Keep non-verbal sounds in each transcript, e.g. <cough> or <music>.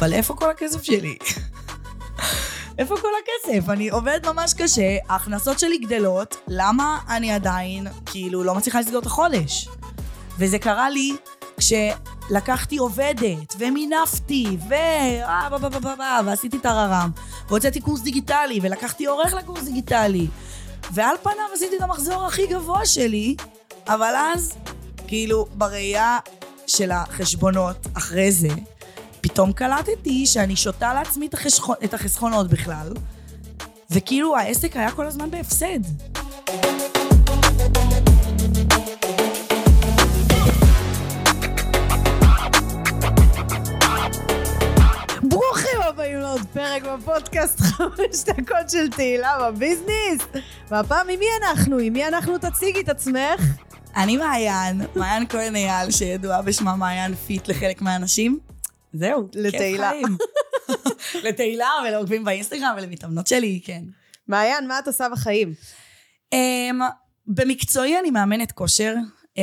אבל איפה כל הכסף שלי? <laughs> איפה כל הכסף? אני עובדת ממש קשה, ההכנסות שלי גדלות, למה אני עדיין, כאילו, לא מצליחה לסגור את החודש? וזה קרה לי כשלקחתי עובדת, ומינפתי, ו... אה, ועשיתי טררם, והוצאתי קורס דיגיטלי, ולקחתי עורך לקורס דיגיטלי. ועל פניו עשיתי את המחזור הכי גבוה שלי, אבל אז, כאילו, בראייה של החשבונות אחרי זה, פתאום קלטתי שאני שותה לעצמי את, החשכו, את החסכונות בכלל, וכאילו העסק היה כל הזמן בהפסד. ברוכים הבאים לעוד פרק בפודקאסט <laughs> חמש דקות של תהילה בביזנס. והפעם עם מי אנחנו? עם מי אנחנו? תציגי את עצמך. אני מעיין, מעיין כהן אייל, שידועה בשמה מעיין פיט לחלק מהאנשים. זהו, לתהילה. <laughs> לתהילה ולעוקבים באינסטגרם ולמתאמנות שלי, כן. מעיין, מה את עושה בחיים? Um, במקצועי אני מאמנת כושר. Um,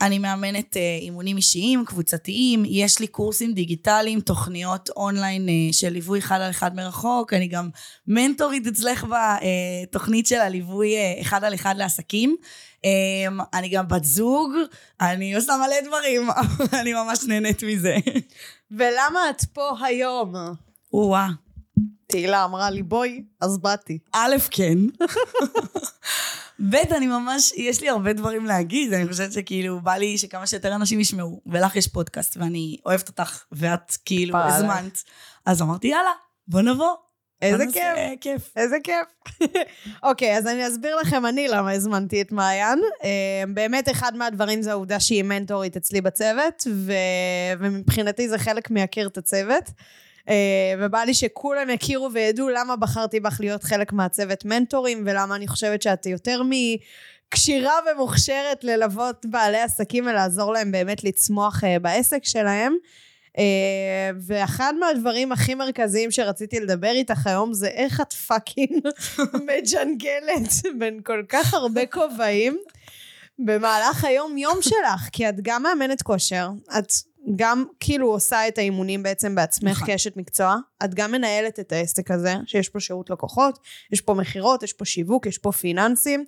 אני מאמנת uh, אימונים אישיים, קבוצתיים, יש לי קורסים דיגיטליים, תוכניות אונליין uh, של ליווי אחד על אחד מרחוק, אני גם מנטורית אצלך בתוכנית של הליווי uh, אחד על אחד לעסקים. Um, אני גם בת זוג, אני עושה מלא דברים, <laughs> אני ממש נהנית מזה. ולמה את פה היום? וואה, תהילה אמרה לי בואי, אז באתי. א', כן. ב', אני ממש, יש לי הרבה דברים להגיד, אני חושבת שכאילו, בא לי שכמה שיותר אנשים ישמעו, ולך יש פודקאסט, ואני אוהבת אותך, ואת כאילו. הזמנת. אז אמרתי, יאללה, בוא נבוא. איזה נעשה כיף. כיף. איזה כיף. <laughs> אוקיי, אז אני אסביר לכם אני למה הזמנתי את מעיין. אה, באמת, אחד מהדברים זה העובדה שהיא מנטורית אצלי בצוות, ו... ומבחינתי זה חלק מהכיר את הצוות. אה, ובא לי שכולם יכירו וידעו למה בחרתי בך להיות חלק מהצוות מנטורים, ולמה אני חושבת שאת יותר מכשירה ומוכשרת ללוות בעלי עסקים ולעזור להם באמת לצמוח אה, בעסק שלהם. Uh, ואחד מהדברים הכי מרכזיים שרציתי לדבר איתך היום זה איך את fucking <laughs> מג'נגלת בין כל כך הרבה כובעים במהלך היום יום שלך, כי את גם מאמנת כושר, את גם כאילו עושה את האימונים בעצם בעצמך נכון. כאשת מקצוע, את גם מנהלת את העסק הזה, שיש פה שירות לקוחות, יש פה מכירות, יש פה שיווק, יש פה פיננסים,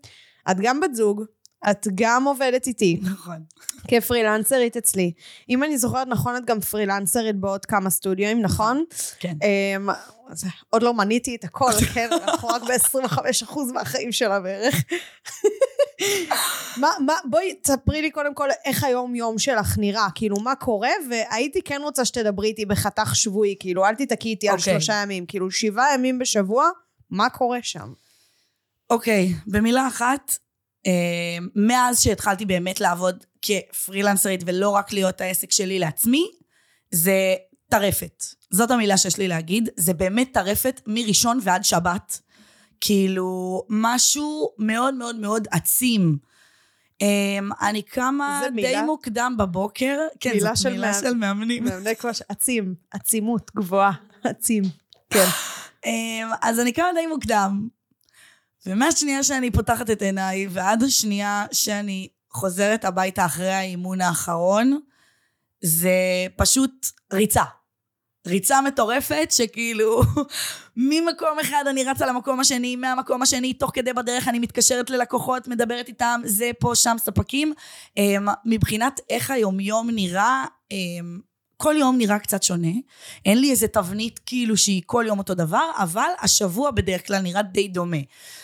את גם בת זוג, את גם עובדת איתי, נכון. כפרילנסרית אצלי. אם אני זוכרת נכון, את גם פרילנסרית בעוד כמה סטודיואים, נכון? כן. אמ, אז עוד לא מניתי את הכל, <laughs> כן? אנחנו רק ב-25% מהחיים שלה בערך. מה, מה, בואי תספרי לי קודם כל איך היום-יום שלך נראה, כאילו מה קורה, והייתי כן רוצה שתדברי איתי בחתך שבועי, כאילו אל תתקעי איתי על אוקיי. שלושה ימים, כאילו שבעה ימים בשבוע, מה קורה שם? אוקיי, במילה אחת, מאז שהתחלתי באמת לעבוד כפרילנסרית ולא רק להיות העסק שלי לעצמי, זה טרפת. זאת המילה שיש לי להגיד, זה באמת טרפת מראשון ועד שבת. כאילו, משהו מאוד מאוד מאוד עצים. אה, אני קמה די מילה? מוקדם בבוקר. כן, מילה זאת של מילה של מאמנים. מאמני כושר, עצים, עצימות גבוהה, עצים, כן. אמ, אז אני קמה די מוקדם, ומהשנייה שאני פותחת את עיניי ועד השנייה שאני חוזרת הביתה אחרי האימון האחרון, זה פשוט ריצה. ריצה מטורפת שכאילו <laughs> ממקום אחד אני רצה למקום השני, מהמקום השני, תוך כדי בדרך אני מתקשרת ללקוחות, מדברת איתם, זה פה, שם, ספקים. אמ, מבחינת איך היומיום נראה, אמ, כל יום נראה קצת שונה. אין לי איזה תבנית כאילו שהיא כל יום אותו דבר, אבל השבוע בדרך כלל נראה די דומה.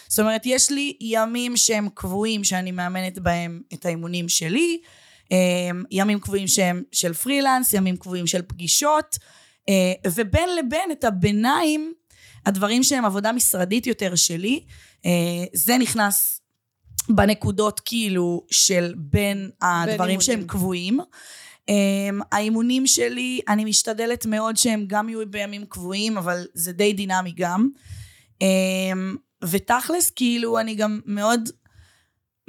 זאת אומרת, יש לי ימים שהם קבועים שאני מאמנת בהם את האימונים שלי, אמ, ימים קבועים שהם של פרילנס, ימים קבועים של פגישות, אה, ובין לבין את הביניים, הדברים שהם עבודה משרדית יותר שלי, אה, זה נכנס בנקודות כאילו של בין הדברים אימונים. שהם קבועים. Um, האימונים שלי, אני משתדלת מאוד שהם גם יהיו בימים קבועים, אבל זה די דינמי גם. Um, ותכלס, כאילו, אני גם מאוד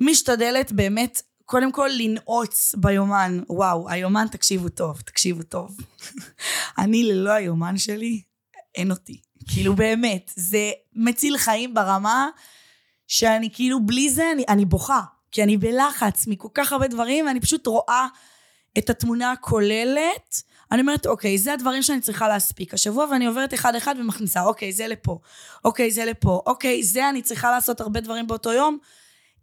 משתדלת באמת, קודם כל לנעוץ ביומן. וואו, היומן, תקשיבו טוב, תקשיבו טוב. <laughs> אני ללא היומן שלי, אין אותי. כאילו, באמת, זה מציל חיים ברמה שאני כאילו, בלי זה אני, אני בוכה. כי אני בלחץ מכל כך הרבה דברים, ואני פשוט רואה את התמונה הכוללת, אני אומרת, אוקיי, זה הדברים שאני צריכה להספיק השבוע, ואני עוברת אחד-אחד ומכניסה, אוקיי, זה לפה, אוקיי, זה לפה, אוקיי, זה אני צריכה לעשות הרבה דברים באותו יום.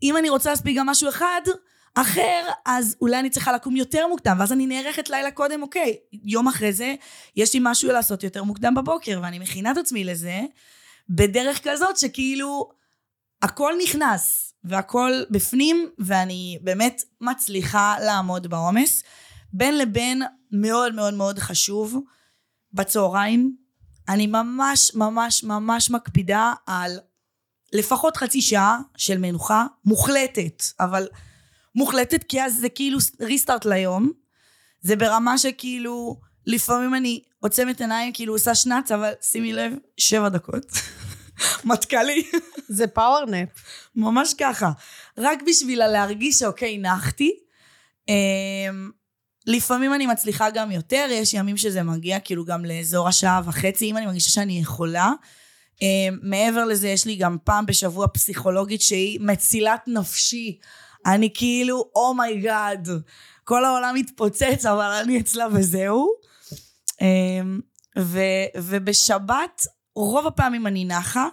אם אני רוצה להספיק גם משהו אחד, אחר, אז אולי אני צריכה לקום יותר מוקדם, ואז אני נערכת לילה קודם, אוקיי, יום אחרי זה, יש לי משהו לעשות יותר מוקדם בבוקר, ואני מכינה את עצמי לזה, בדרך כזאת שכאילו, הכל נכנס, והכל בפנים, ואני באמת מצליחה לעמוד בעומס. בין לבין מאוד מאוד מאוד חשוב, בצהריים, אני ממש ממש ממש מקפידה על לפחות חצי שעה של מנוחה מוחלטת, אבל מוחלטת כי אז זה כאילו ריסטארט ליום. זה ברמה שכאילו, לפעמים אני עוצמת עיניים, כאילו עושה שנץ, אבל שימי לב, שבע דקות. <laughs> מטכ"לי. זה power nap. ממש ככה. רק בשביל להרגיש שאוקיי, נחתי. לפעמים אני מצליחה גם יותר, יש ימים שזה מגיע כאילו גם לאזור השעה וחצי, אם אני מרגישה שאני יכולה. Uh, מעבר לזה, יש לי גם פעם בשבוע פסיכולוגית שהיא מצילת נפשי. אני כאילו, oh my God, oh כל העולם מתפוצץ, אבל אני אצלה וזהו. Uh, ו, ובשבת, רוב הפעמים אני נחה.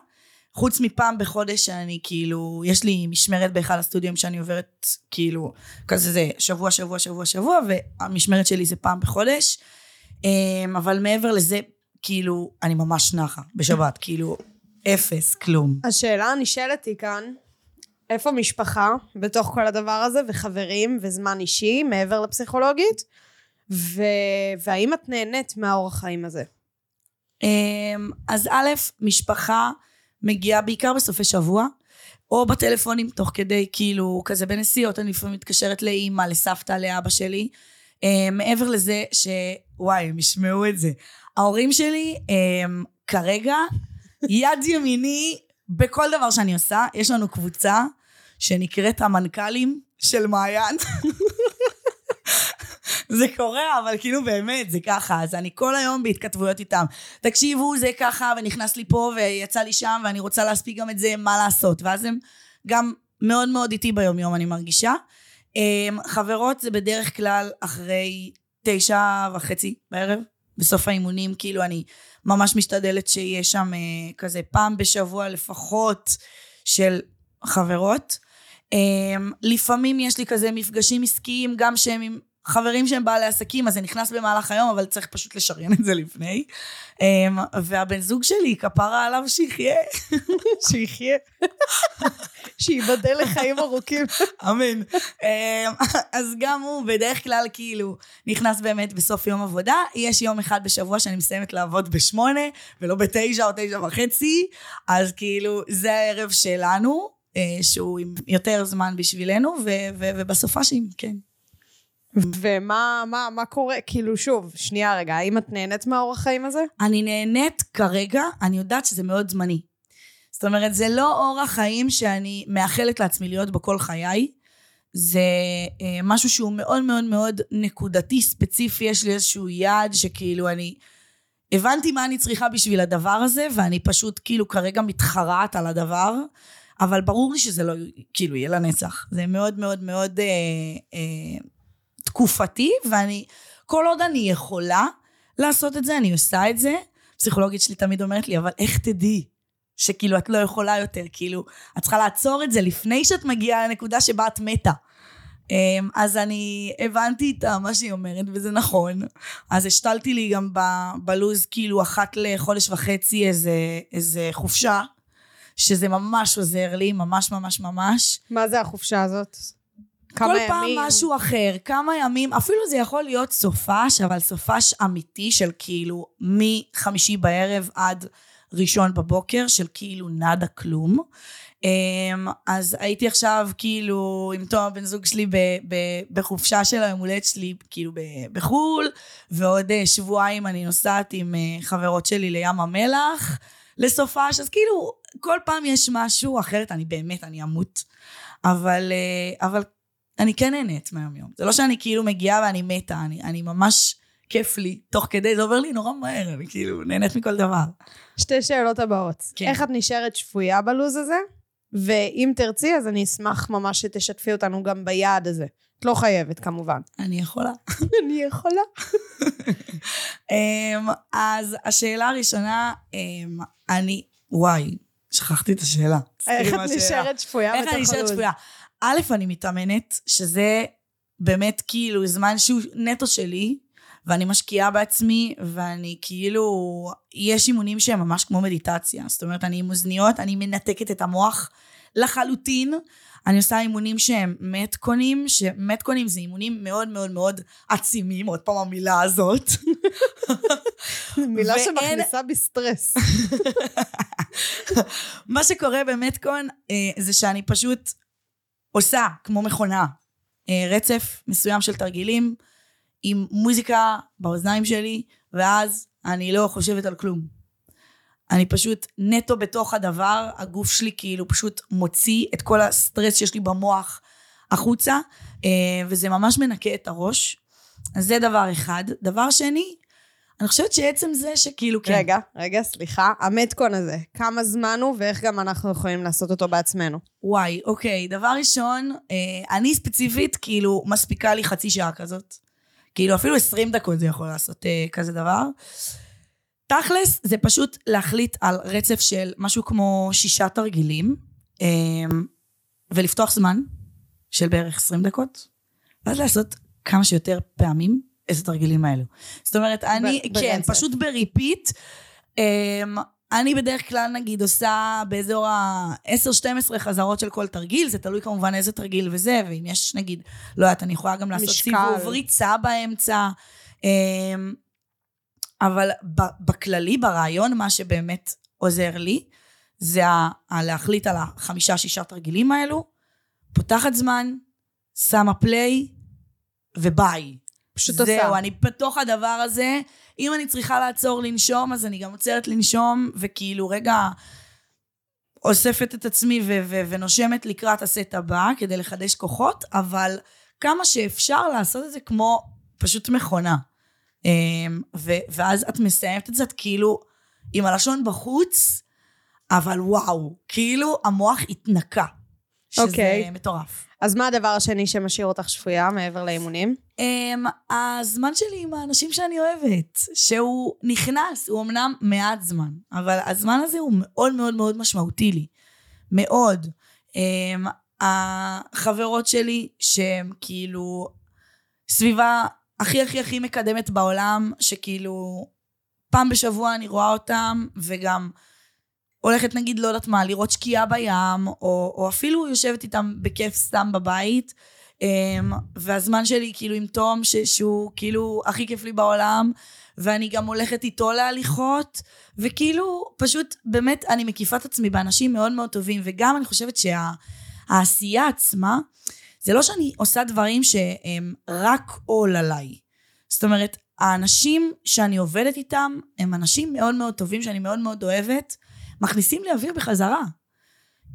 חוץ מפעם בחודש שאני כאילו, יש לי משמרת באחד הסטודיו שאני עוברת כאילו, כזה זה שבוע, שבוע, שבוע, שבוע, והמשמרת שלי זה פעם בחודש. אמ, אבל מעבר לזה, כאילו, אני ממש נחה בשבת, כאילו, אפס, כלום. השאלה הנשאלת היא כאן, איפה משפחה בתוך כל הדבר הזה, וחברים, וזמן אישי, מעבר לפסיכולוגית? ו... והאם את נהנית מהאורח חיים הזה? אמ, אז א', משפחה, מגיעה בעיקר בסופי שבוע, או בטלפונים תוך כדי, כאילו, כזה בנסיעות, אני לפעמים מתקשרת לאימא, לסבתא, לאבא שלי. Uh, מעבר לזה שוואי, הם ישמעו את זה. ההורים שלי um, כרגע יד ימיני בכל דבר שאני עושה. יש לנו קבוצה שנקראת המנכ"לים של מעיין. <laughs> זה קורה, אבל כאילו באמת, זה ככה. אז אני כל היום בהתכתבויות איתם. תקשיבו, זה ככה, ונכנס לי פה, ויצא לי שם, ואני רוצה להספיק גם את זה, מה לעשות. ואז הם גם מאוד מאוד איתי ביומיום, אני מרגישה. אמ, חברות זה בדרך כלל אחרי תשע וחצי בערב, בסוף האימונים, כאילו אני ממש משתדלת שיהיה שם אה, כזה פעם בשבוע לפחות של חברות. אמ, לפעמים יש לי כזה מפגשים עסקיים, גם שהם עם חברים שהם בעלי עסקים, אז זה נכנס במהלך היום, אבל צריך פשוט לשריין את זה לפני. אמ, והבן זוג שלי, כפרה עליו שיחיה. <laughs> שיחיה. שייבדל לחיים ארוכים. אמן. אמ, אז גם הוא בדרך כלל כאילו נכנס באמת בסוף יום עבודה. יש יום אחד בשבוע שאני מסיימת לעבוד בשמונה, ולא בתשע או תשע וחצי, אז כאילו זה הערב שלנו, אה, שהוא עם יותר זמן בשבילנו, ובסופ"שים, כן. ומה מה, מה קורה? כאילו, שוב, שנייה רגע, האם את נהנית מהאורח חיים הזה? אני נהנית כרגע, אני יודעת שזה מאוד זמני. זאת אומרת, זה לא אורח חיים שאני מאחלת לעצמי להיות בו כל חיי. זה אה, משהו שהוא מאוד מאוד מאוד נקודתי, ספציפי, יש לי איזשהו יעד שכאילו אני... הבנתי מה אני צריכה בשביל הדבר הזה, ואני פשוט כאילו כרגע מתחרעת על הדבר, אבל ברור לי שזה לא כאילו יהיה לנצח. זה מאוד מאוד מאוד אה, אה, תקופתי, ואני, כל עוד אני יכולה לעשות את זה, אני עושה את זה. פסיכולוגית שלי תמיד אומרת לי, אבל איך תדעי שכאילו את לא יכולה יותר? כאילו, את צריכה לעצור את זה לפני שאת מגיעה לנקודה שבה את מתה. אמ, אז אני הבנתי איתה מה שהיא אומרת, וזה נכון. אז השתלתי לי גם ב- בלוז, כאילו, אחת לחודש וחצי איזה, איזה חופשה, שזה ממש עוזר לי, ממש ממש ממש. מה זה החופשה הזאת? כמה כל ימים. פעם משהו אחר, כמה ימים, אפילו זה יכול להיות סופש, אבל סופש אמיתי של כאילו מחמישי בערב עד ראשון בבוקר, של כאילו נאדה כלום. אמ, אז הייתי עכשיו כאילו עם תום הבן זוג שלי ב, ב, בחופשה של היום הולדת שלי כאילו בחו"ל, ועוד אה, שבועיים אני נוסעת עם אה, חברות שלי לים המלח לסופש, אז כאילו כל פעם יש משהו, אחרת אני באמת, אני אמות. אבל, אה, אבל אני כן נהנית מהיום יום. זה לא שאני כאילו מגיעה ואני מתה, אני, אני ממש כיף לי, תוך כדי, זה עובר לי נורא מהר, אני כאילו נהנית מכל דבר. שתי שאלות הבאות. כן. איך את נשארת שפויה בלוז הזה? ואם תרצי, אז אני אשמח ממש שתשתפי אותנו גם ביעד הזה. את לא חייבת, כמובן. <laughs> אני יכולה. <laughs> אני יכולה. <laughs> אמ, אז השאלה הראשונה, אמ, אני, וואי, שכחתי את השאלה. איך את. נשארת שפויה איך אני נשארת הלו"ז? שפויה? א', אני מתאמנת, שזה באמת כאילו זמן שהוא נטו שלי, ואני משקיעה בעצמי, ואני כאילו, יש אימונים שהם ממש כמו מדיטציה. זאת אומרת, אני עם אוזניות, אני מנתקת את המוח לחלוטין. אני עושה אימונים שהם מתקונים, שמתקונים זה אימונים מאוד מאוד מאוד עצימים, עוד פעם המילה הזאת. <laughs> מילה ואין- שמכניסה בי סטרס. <laughs> מה שקורה במטקון אה, זה שאני פשוט עושה, כמו מכונה, אה, רצף מסוים של תרגילים עם מוזיקה באוזניים שלי, ואז אני לא חושבת על כלום. אני פשוט נטו בתוך הדבר, הגוף שלי כאילו פשוט מוציא את כל הסטרס שיש לי במוח החוצה, אה, וזה ממש מנקה את הראש. אז זה דבר אחד. דבר שני, אני חושבת שעצם זה שכאילו, כן. רגע, רגע, סליחה. המטקון הזה, כמה זמן הוא ואיך גם אנחנו יכולים לעשות אותו בעצמנו? וואי, אוקיי, דבר ראשון, אה, אני ספציפית, כאילו, מספיקה לי חצי שעה כזאת. כאילו, אפילו 20 דקות זה יכול לעשות אה, כזה דבר. תכלס, זה פשוט להחליט על רצף של משהו כמו שישה תרגילים, אה, ולפתוח זמן של בערך 20 דקות, ואז לעשות כמה שיותר פעמים את התרגילים האלו. זאת אומרת, אני, ב- כן, ברצף. פשוט בריפיט. אמ, אני בדרך כלל נגיד עושה באזור ה-10-12 חזרות של כל תרגיל, זה תלוי כמובן איזה תרגיל וזה, ואם יש נגיד, לא יודעת, אני יכולה גם לעשות משקל. סיבוב ריצה באמצע. אמ, אבל בכללי, ברעיון, מה שבאמת עוזר לי, זה ה- ה- להחליט על החמישה-שישה תרגילים האלו, פותחת זמן, שמה פליי, וביי. פשוט זהו, עושה. אני בתוך הדבר הזה. אם אני צריכה לעצור לנשום, אז אני גם עוצרת לנשום, וכאילו רגע אוספת את עצמי ו- ו- ונושמת לקראת הסט הבא, כדי לחדש כוחות, אבל כמה שאפשר לעשות את זה כמו פשוט מכונה. אמ, ו- ואז את מסיימת את זה, את כאילו עם הלשון בחוץ, אבל וואו, כאילו המוח התנקה. שזה אוקיי. מטורף. אז מה הדבר השני שמשאיר אותך שפויה מעבר לאימונים? Um, הזמן שלי עם האנשים שאני אוהבת, שהוא נכנס, הוא אמנם מעט זמן, אבל הזמן הזה הוא מאוד מאוד מאוד משמעותי לי. מאוד. Um, החברות שלי, שהן כאילו סביבה הכי הכי הכי מקדמת בעולם, שכאילו פעם בשבוע אני רואה אותם, וגם הולכת נגיד, לא יודעת מה, לראות שקיעה בים, או, או אפילו יושבת איתם בכיף סתם בבית. Um, והזמן שלי כאילו עם תום, ש- שהוא כאילו הכי כיף לי בעולם, ואני גם הולכת איתו להליכות, וכאילו פשוט באמת אני מקיפה את עצמי באנשים מאוד מאוד טובים, וגם אני חושבת שהעשייה עצמה, זה לא שאני עושה דברים שהם רק עול עליי. זאת אומרת, האנשים שאני עובדת איתם, הם אנשים מאוד מאוד טובים שאני מאוד מאוד אוהבת, מכניסים לי אוויר בחזרה.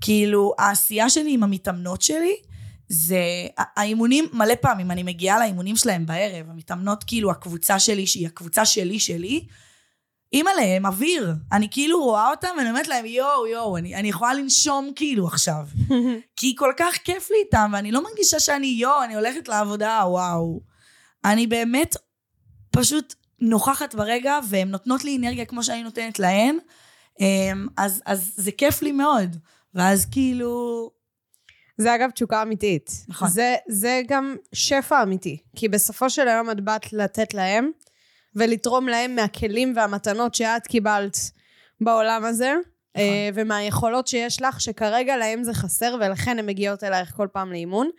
כאילו, העשייה שלי עם המתאמנות שלי, זה, האימונים, מלא פעמים אני מגיעה לאימונים שלהם בערב, המתאמנות כאילו הקבוצה שלי, שהיא הקבוצה שלי שלי, אימא'לה, הם אוויר. אני כאילו רואה אותם ואני אומרת להם, יואו, יואו, אני, אני יכולה לנשום כאילו עכשיו. <laughs> כי כל כך כיף לי איתם, ואני לא מרגישה שאני, יואו, אני הולכת לעבודה, וואו. אני באמת פשוט נוכחת ברגע, והן נותנות לי אנרגיה כמו שאני נותנת להן, אז, אז זה כיף לי מאוד. ואז כאילו, זה אגב תשוקה אמיתית. נכון. זה, זה גם שפע אמיתי. כי בסופו של היום את באת לתת להם, ולתרום להם מהכלים והמתנות שאת קיבלת בעולם הזה, נכון. אה, ומהיכולות שיש לך, שכרגע להם זה חסר, ולכן הן מגיעות אלייך כל פעם לאימון.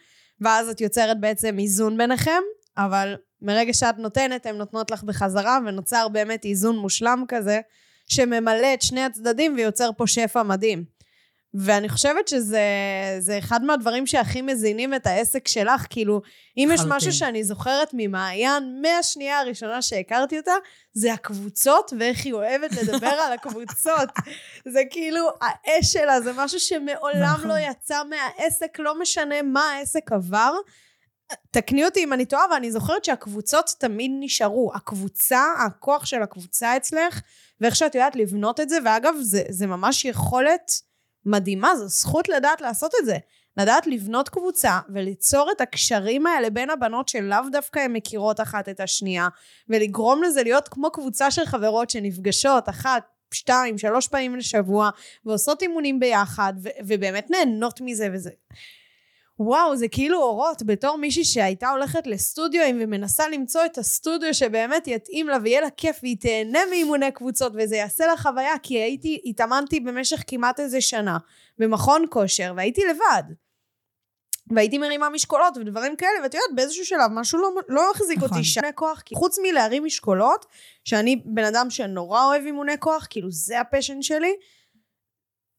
ואז את יוצרת בעצם איזון ביניכם, אבל מרגע שאת נותנת, הן נותנות לך בחזרה, ונוצר באמת איזון מושלם כזה, שממלא את שני הצדדים ויוצר פה שפע מדהים. ואני חושבת שזה זה אחד מהדברים שהכי מזינים את העסק שלך, כאילו, אם יש לחלוטין. משהו שאני זוכרת ממעיין מהשנייה הראשונה שהכרתי אותה, זה הקבוצות ואיך היא אוהבת לדבר על הקבוצות. <laughs> זה כאילו, האש שלה זה משהו שמעולם נכון. לא יצא מהעסק, לא משנה מה העסק עבר. תקני אותי אם אני טועה, ואני זוכרת שהקבוצות תמיד נשארו. הקבוצה, הכוח של הקבוצה אצלך, ואיך שאת יודעת לבנות את זה, ואגב, זה, זה ממש יכולת מדהימה, זו זכות לדעת לעשות את זה. לדעת לבנות קבוצה וליצור את הקשרים האלה בין הבנות שלאו דווקא הן מכירות אחת את השנייה, ולגרום לזה להיות כמו קבוצה של חברות שנפגשות אחת, שתיים, שלוש פעמים לשבוע, ועושות אימונים ביחד, ו- ובאמת נהנות מזה וזה. וואו, זה כאילו אורות בתור מישהי שהייתה הולכת לסטודיו ומנסה למצוא את הסטודיו שבאמת יתאים לה ויהיה לה כיף והיא תהנה מאימוני קבוצות וזה יעשה לה חוויה, כי הייתי, התאמנתי במשך כמעט איזה שנה במכון כושר והייתי לבד. והייתי מרימה משקולות ודברים כאלה, ואת יודעת, באיזשהו שלב משהו לא, לא החזיק נכון. אותי שני כוח, כי חוץ מלהרים משקולות, שאני בן אדם שנורא אוהב אימוני כוח, כאילו זה הפשן שלי,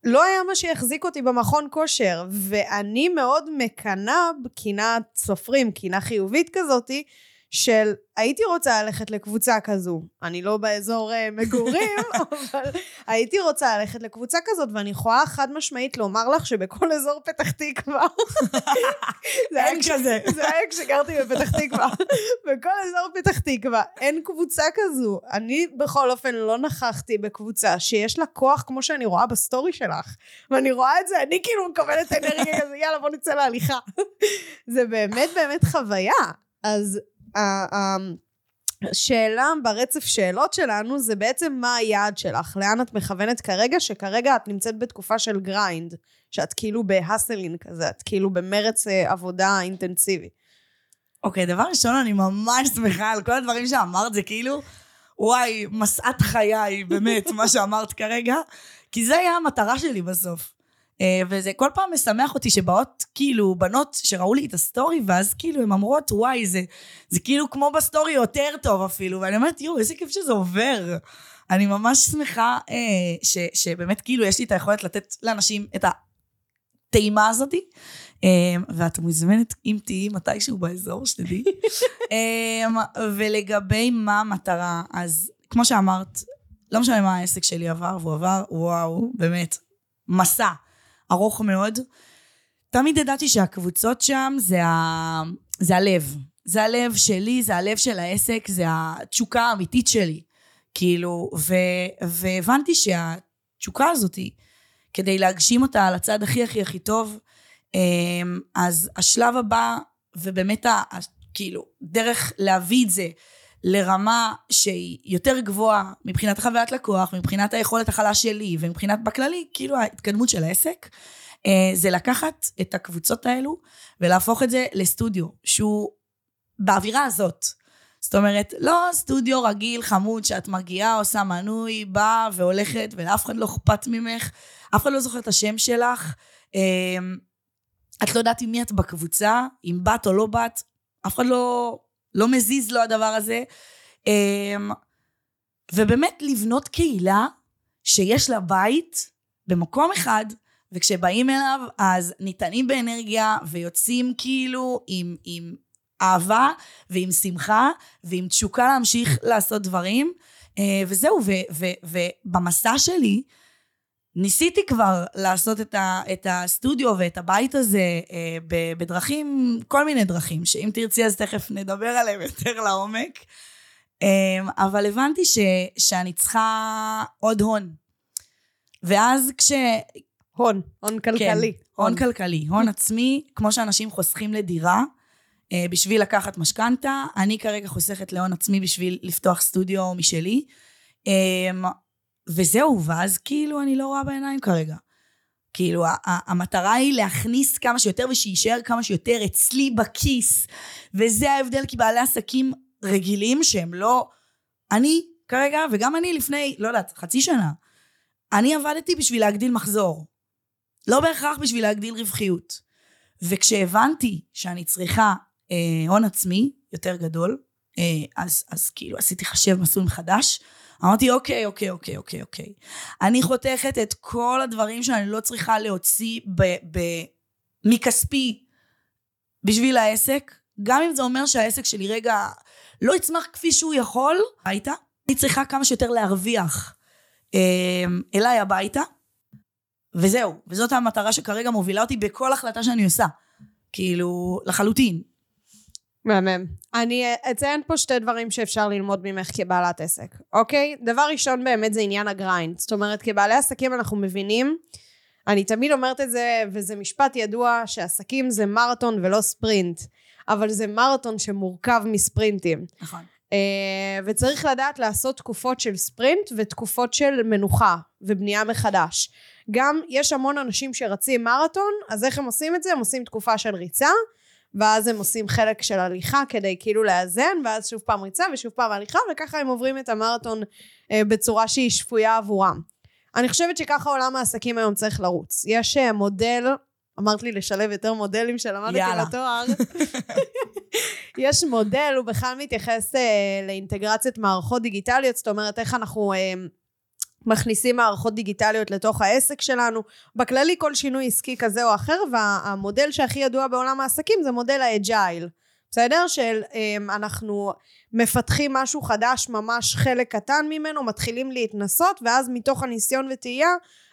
לא היה מה שיחזיק אותי במכון כושר, ואני מאוד מקנאה, קינת סופרים, קינה חיובית כזאתי, של הייתי רוצה ללכת לקבוצה כזו. אני לא באזור uh, מגורים, <laughs> אבל הייתי רוצה ללכת לקבוצה כזאת, ואני יכולה חד משמעית לומר לך שבכל אזור פתח תקווה... <laughs> אין כזה. <laughs> זה היה כשגרתי בפתח תקווה. בכל אזור פתח תקווה אין קבוצה כזו. אני בכל אופן לא נכחתי בקבוצה שיש לה כוח כמו שאני רואה בסטורי שלך. ואני רואה את זה, אני כאילו מקבלת אנרגיה כזה, יאללה בוא נצא להליכה. זה באמת באמת חוויה. אז השאלה ברצף שאלות שלנו זה בעצם מה היעד שלך, לאן את מכוונת כרגע, שכרגע את נמצאת בתקופה של grind, שאת כאילו ב hustling כזה, את כאילו במרץ אה, עבודה אינטנסיבי. אוקיי, okay, דבר ראשון, אני ממש שמחה על כל הדברים שאמרת, זה כאילו, וואי, משאת חיי, באמת, מה שאמרת כרגע, כי זה היה המטרה שלי בסוף. אה, וזה כל פעם משמח אותי שבאות כאילו בנות שראו לי את הסטורי ואז כאילו הן אומרות וואי זה, זה כאילו כמו בסטורי יותר טוב אפילו. ואני אומרת יואו איזה כיף שזה עובר. אני ממש שמחה אה, ש, שבאמת כאילו יש לי את היכולת לתת לאנשים את הטעימה הזאתי אה, ואת מוזמנת אם תהיי מתישהו באזור שתדעי. <laughs> אה, ולגבי מה המטרה אז כמו שאמרת לא משנה מה העסק שלי עבר והוא עבר וואו באמת מסע ארוך מאוד. תמיד ידעתי שהקבוצות שם זה, ה... זה הלב. זה הלב שלי, זה הלב של העסק, זה התשוקה האמיתית שלי. כאילו, ו... והבנתי שהתשוקה הזאתי, כדי להגשים אותה על הצד הכי הכי הכי טוב, אמ, אז השלב הבא, ובאמת, ה... כאילו, דרך להביא את זה לרמה שהיא יותר גבוהה מבחינת חוויית לקוח, מבחינת היכולת החלש שלי ומבחינת בכללי, כאילו ההתקדמות של העסק, אה, זה לקחת את הקבוצות האלו ולהפוך את זה לסטודיו, שהוא באווירה הזאת. זאת אומרת, לא סטודיו רגיל, חמוד, שאת מגיעה, עושה מנוי, באה והולכת, ולאף אחד לא אכפת ממך, אף אחד לא זוכר את השם שלך. אה, את לא יודעת עם מי את בקבוצה, אם בת או לא בת, אף אחד לא לא מזיז לו הדבר הזה. אמ, ובאמת לבנות קהילה שיש לה בית במקום אחד, וכשבאים אליו אז ניתנים באנרגיה ויוצאים כאילו עם, עם אהבה ועם שמחה ועם תשוקה להמשיך לעשות דברים. אה, וזהו, ובמסע שלי, ניסיתי כבר לעשות את, ה, את הסטודיו ואת הבית הזה אה, בדרכים, כל מיני דרכים, שאם תרצי אז תכף נדבר עליהם יותר לעומק. אה, אבל הבנתי ש, שאני צריכה עוד הון. ואז כש... הון, הון כלכלי. כן, הון, הון כלכלי, הון עצמי, כמו שאנשים חוסכים לדירה אה, בשביל לקחת משכנתה, אני כרגע חוסכת להון עצמי בשביל לפתוח סטודיו משלי. אה, וזהו, ואז כאילו אני לא רואה בעיניים כרגע. כאילו, המטרה היא להכניס כמה שיותר ושיישאר כמה שיותר אצלי בכיס. וזה ההבדל, כי בעלי עסקים רגילים שהם לא... אני כרגע, וגם אני לפני, לא יודעת, חצי שנה, אני עבדתי בשביל להגדיל מחזור. לא בהכרח בשביל להגדיל רווחיות. וכשהבנתי שאני צריכה אה, הון עצמי יותר גדול, אה, אז, אז כאילו עשיתי חשב מסלול מחדש, אמרתי, אוקיי, אוקיי, אוקיי, אוקיי, אוקיי. אני חותכת את כל הדברים שאני לא צריכה להוציא ב- ב- מכספי בשביל העסק, גם אם זה אומר שהעסק שלי רגע לא יצמח כפי שהוא יכול, הביתה. אני צריכה כמה שיותר להרוויח אה, אליי הביתה, וזהו. וזאת המטרה שכרגע מובילה אותי בכל החלטה שאני עושה. כאילו, לחלוטין. מהמם. אני אציין פה שתי דברים שאפשר ללמוד ממך כבעלת עסק, אוקיי? דבר ראשון באמת זה עניין הגריינד. זאת אומרת, כבעלי עסקים אנחנו מבינים, אני תמיד אומרת את זה, וזה משפט ידוע, שעסקים זה מרתון ולא ספרינט. אבל זה מרתון שמורכב מספרינטים. נכון. Uh, וצריך לדעת לעשות תקופות של ספרינט ותקופות של מנוחה ובנייה מחדש. גם יש המון אנשים שרצים מרתון, אז איך הם עושים את זה? הם עושים תקופה של ריצה, ואז הם עושים חלק של הליכה כדי כאילו לאזן, ואז שוב פעם ריצה ושוב פעם הליכה, וככה הם עוברים את המרתון uh, בצורה שהיא שפויה עבורם. אני חושבת שככה עולם העסקים היום צריך לרוץ. יש uh, מודל, אמרת לי לשלב יותר מודלים שלמדתי. בתואר. <laughs> יש מודל, הוא בכלל מתייחס אה, לאינטגרציית מערכות דיגיטליות, זאת אומרת איך אנחנו אה, מכניסים מערכות דיגיטליות לתוך העסק שלנו. בכללי כל שינוי עסקי כזה או אחר, והמודל שהכי ידוע בעולם העסקים זה מודל ה agile. בסדר? של אה, אנחנו מפתחים משהו חדש, ממש חלק קטן ממנו, מתחילים להתנסות, ואז מתוך הניסיון וטעייה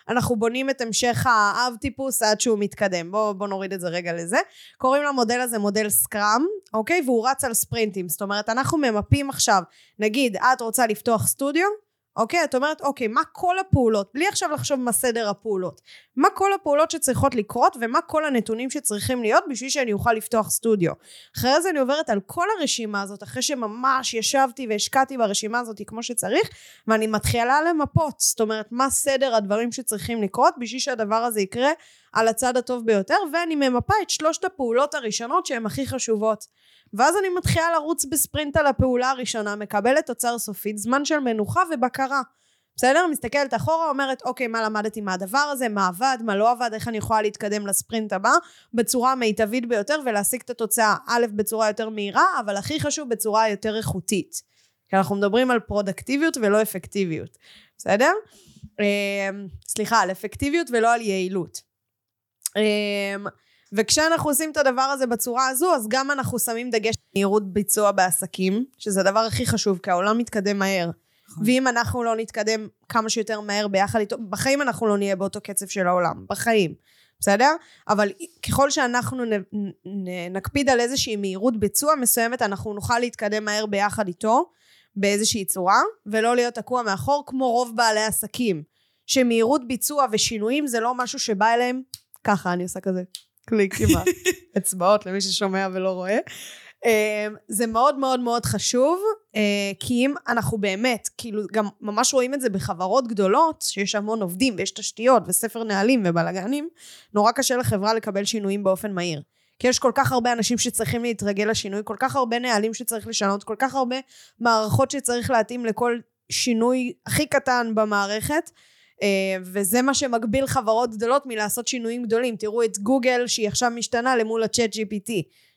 אנחנו בונים את המשך האב טיפוס עד שהוא מתקדם. בואו בוא נוריד את זה רגע לזה. קוראים למודל הזה מודל סקראם, אוקיי? והוא רץ על ספרינטים. זאת אומרת, אנחנו ממפים עכשיו, נגיד, את רוצה לפתוח סטודיו, אוקיי? את אומרת, אוקיי, מה כל הפעולות, בלי עכשיו לחשוב מה סדר הפעולות, מה כל הפעולות שצריכות לקרות ומה כל הנתונים שצריכים להיות בשביל שאני אוכל לפתוח סטודיו. אחרי זה אני עוברת על כל הרשימה הזאת, אחרי שממש ישבתי והשקעתי ברשימה הזאת כמו שצריך, ואני מתחילה למפות, זאת אומרת, מה סדר הדברים שצריכים לקרות בשביל שהדבר הזה יקרה על הצד הטוב ביותר, ואני ממפה את שלושת הפעולות הראשונות שהן הכי חשובות. ואז אני מתחילה לרוץ בספרינט על הפעולה הראשונה, מקבלת תוצר סופית, זמן של מנוחה ובקרה. בסדר? מסתכלת אחורה, אומרת, אוקיי, מה למדתי מהדבר הזה, מה עבד, מה לא עבד, איך אני יכולה להתקדם לספרינט הבא, בצורה המיטבית ביותר, ולהשיג את התוצאה, א', בצורה יותר מהירה, אבל הכי חשוב, בצורה יותר איכותית. כי אנחנו מדברים על פרודקטיביות ולא אפקטיביות, בסדר? אמ, סליחה, על אפקטיביות ולא על יעילות. אמ, וכשאנחנו עושים את הדבר הזה בצורה הזו, אז גם אנחנו שמים דגש על מהירות ביצוע בעסקים, שזה הדבר הכי חשוב, כי העולם מתקדם מהר. נכון. ואם אנחנו לא נתקדם כמה שיותר מהר ביחד איתו, בחיים אנחנו לא נהיה באותו קצב של העולם, בחיים, בסדר? אבל ככל שאנחנו נ, נ, נקפיד על איזושהי מהירות ביצוע מסוימת, אנחנו נוכל להתקדם מהר ביחד איתו, באיזושהי צורה, ולא להיות תקוע מאחור, כמו רוב בעלי עסקים, שמהירות ביצוע ושינויים זה לא משהו שבא אליהם, ככה אני עושה כזה, קליק עם <laughs> האצבעות למי ששומע ולא רואה. אמ, זה מאוד מאוד מאוד חשוב, אה, כי אם אנחנו באמת, כאילו גם ממש רואים את זה בחברות גדולות, שיש המון עובדים ויש תשתיות וספר נהלים ובלאגנים, נורא קשה לחברה לקבל שינויים באופן מהיר. כי יש כל כך הרבה אנשים שצריכים להתרגל לשינוי, כל כך הרבה נהלים שצריך לשנות, כל כך הרבה מערכות שצריך להתאים לכל שינוי הכי קטן במערכת, וזה מה שמגביל חברות גדולות מלעשות שינויים גדולים. תראו את גוגל שהיא עכשיו משתנה למול הצ'אט GPT,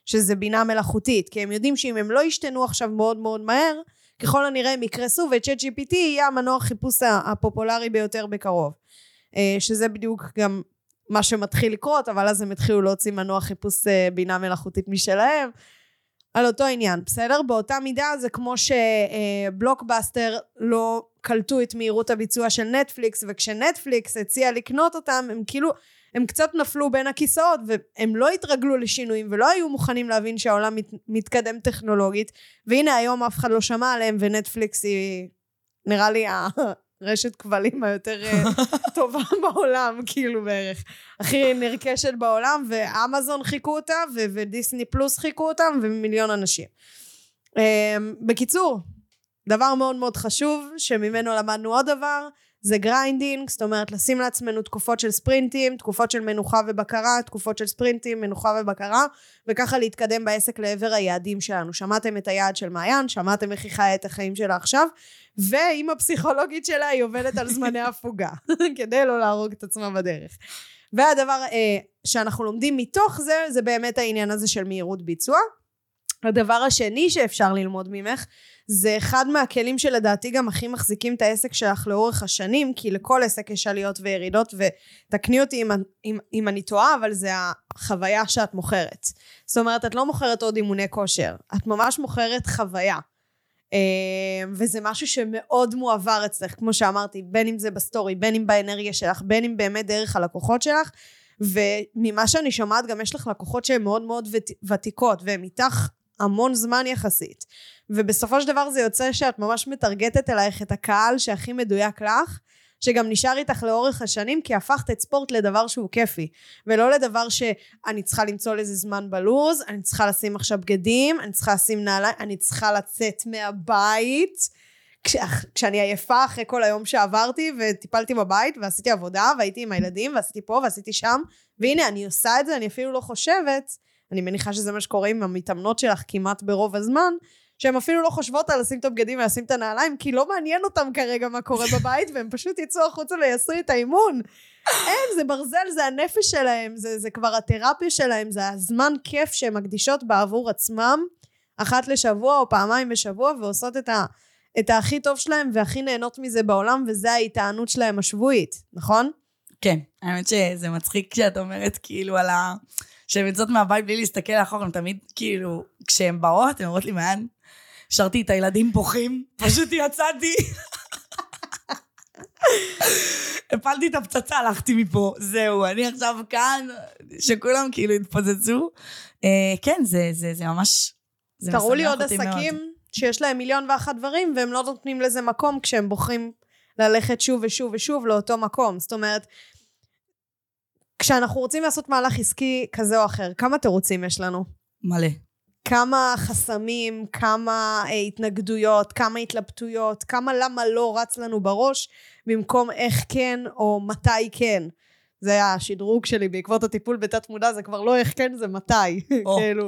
שזה בינה מלאכותית, כי הם יודעים שאם הם לא ישתנו עכשיו מאוד מאוד מהר, ככל הנראה הם יקרסו וצ'אט GPT יהיה המנוע חיפוש הפופולרי ביותר בקרוב. אה, שזה בדיוק גם מה שמתחיל לקרות, אבל אז הם התחילו להוציא מנוע חיפוש אה, בינה מלאכותית משלהם. על אותו עניין, בסדר? באותה מידה זה כמו שבלוקבאסטר לא קלטו את מהירות הביצוע של נטפליקס, וכשנטפליקס הציע לקנות אותם, הם כאילו, הם קצת נפלו בין הכיסאות, והם לא התרגלו לשינויים, ולא היו מוכנים להבין שהעולם מת, מתקדם טכנולוגית, והנה היום אף אחד לא שמע עליהם, ונטפליקס היא, נראה לי, הרשת כבלים היותר אה, <laughs> טובה בעולם, כאילו בערך. הכי נרכשת בעולם, ואמזון חיכו אותה, ו- ודיסני פלוס חיכו אותם, ומיליון אנשים. Um, בקיצור, דבר מאוד מאוד חשוב, שממנו למדנו עוד דבר, זה grinding, זאת אומרת לשים לעצמנו תקופות של ספרינטים, תקופות של מנוחה ובקרה, תקופות של ספרינטים, מנוחה ובקרה, וככה להתקדם בעסק לעבר היעדים שלנו. שמעתם את היעד של מעיין, שמעתם איך היא חיה את החיים שלה עכשיו, ועם הפסיכולוגית שלה היא עובדת על זמני הפוגה, <laughs> כדי לא להרוג את עצמה בדרך. והדבר אה, שאנחנו לומדים מתוך זה, זה באמת העניין הזה של מהירות ביצוע. הדבר השני שאפשר ללמוד ממך, זה אחד מהכלים שלדעתי גם הכי מחזיקים את העסק שלך לאורך השנים, כי לכל עסק יש עליות וירידות, ותקני אותי אם, אם, אם אני טועה, אבל זה החוויה שאת מוכרת. זאת אומרת, את לא מוכרת עוד אימוני כושר, את ממש מוכרת חוויה. אה, וזה משהו שמאוד מועבר אצלך, כמו שאמרתי, בין אם זה בסטורי, בין אם באנרגיה שלך, בין אם באמת דרך הלקוחות שלך, וממה שאני שומעת גם יש לך לקוחות שהן מאוד מאוד ותיקות, והן איתך המון זמן יחסית. ובסופו של דבר זה יוצא שאת ממש מטרגטת אלייך את הקהל שהכי מדויק לך, שגם נשאר איתך לאורך השנים, כי הפכת את ספורט לדבר שהוא כיפי, ולא לדבר שאני צריכה למצוא לזה זמן בלוז, אני צריכה לשים עכשיו בגדים, אני צריכה לשים נעליים, אני צריכה לצאת מהבית. כש, כשאני עייפה אחרי כל היום שעברתי וטיפלתי בבית ועשיתי עבודה והייתי עם הילדים ועשיתי פה ועשיתי שם והנה אני עושה את זה אני אפילו לא חושבת אני מניחה שזה מה שקורה עם המתאמנות שלך כמעט ברוב הזמן שהן אפילו לא חושבות על לשים את הבגדים ולשים את הנעליים, כי לא מעניין אותם כרגע מה קורה בבית, והם פשוט יצאו החוצה ויעשו את האימון. אין, זה ברזל, זה הנפש שלהם, זה, זה כבר התרפיה שלהם, זה הזמן כיף שהן מקדישות בעבור עצמם, אחת לשבוע או פעמיים בשבוע, ועושות את, ה, את הכי טוב שלהם והכי נהנות מזה בעולם, וזה ההתענות שלהם השבועית, נכון? כן, האמת שזה מצחיק כשאת אומרת כאילו על ה... שהן יוצאות מהבית בלי להסתכל לאחור, הן תמיד כאילו, כשהן באות, הן אומרות לי, מעיין, שרתי את הילדים בוכים, פשוט יצאתי. הפלתי את הפצצה, הלכתי מפה, זהו, אני עכשיו כאן, שכולם כאילו התפוצצו. אה, כן, זה, זה, זה ממש, זה תראו לי עוד עסקים מאוד. שיש להם מיליון ואחת דברים, והם לא נותנים לזה מקום כשהם בוחרים ללכת שוב ושוב ושוב לאותו מקום. זאת אומרת, כשאנחנו רוצים לעשות מהלך עסקי כזה או אחר, כמה תירוצים יש לנו? מלא. כמה חסמים, כמה אה, התנגדויות, כמה התלבטויות, כמה למה לא רץ לנו בראש, במקום איך כן או מתי כן. זה היה השדרוג שלי בעקבות הטיפול בתת מודע, זה כבר לא איך כן, זה מתי. <laughs> Oh, כאילו,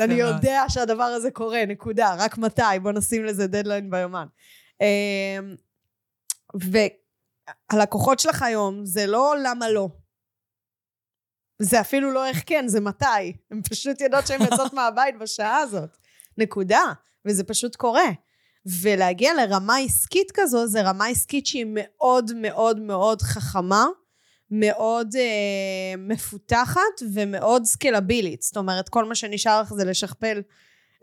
אני יודע שהדבר הזה קורה, נקודה, רק מתי, בוא נשים לזה דדליין ביומן. אמ, והלקוחות שלך היום, זה לא למה לא. זה אפילו לא איך כן, זה מתי. הן פשוט יודעות שהן יוצאות <laughs> מהבית בשעה הזאת. נקודה. וזה פשוט קורה. ולהגיע לרמה עסקית כזו, זה רמה עסקית שהיא מאוד מאוד מאוד חכמה, מאוד אה, מפותחת ומאוד סקלבילית. זאת אומרת, כל מה שנשאר לך זה לשכפל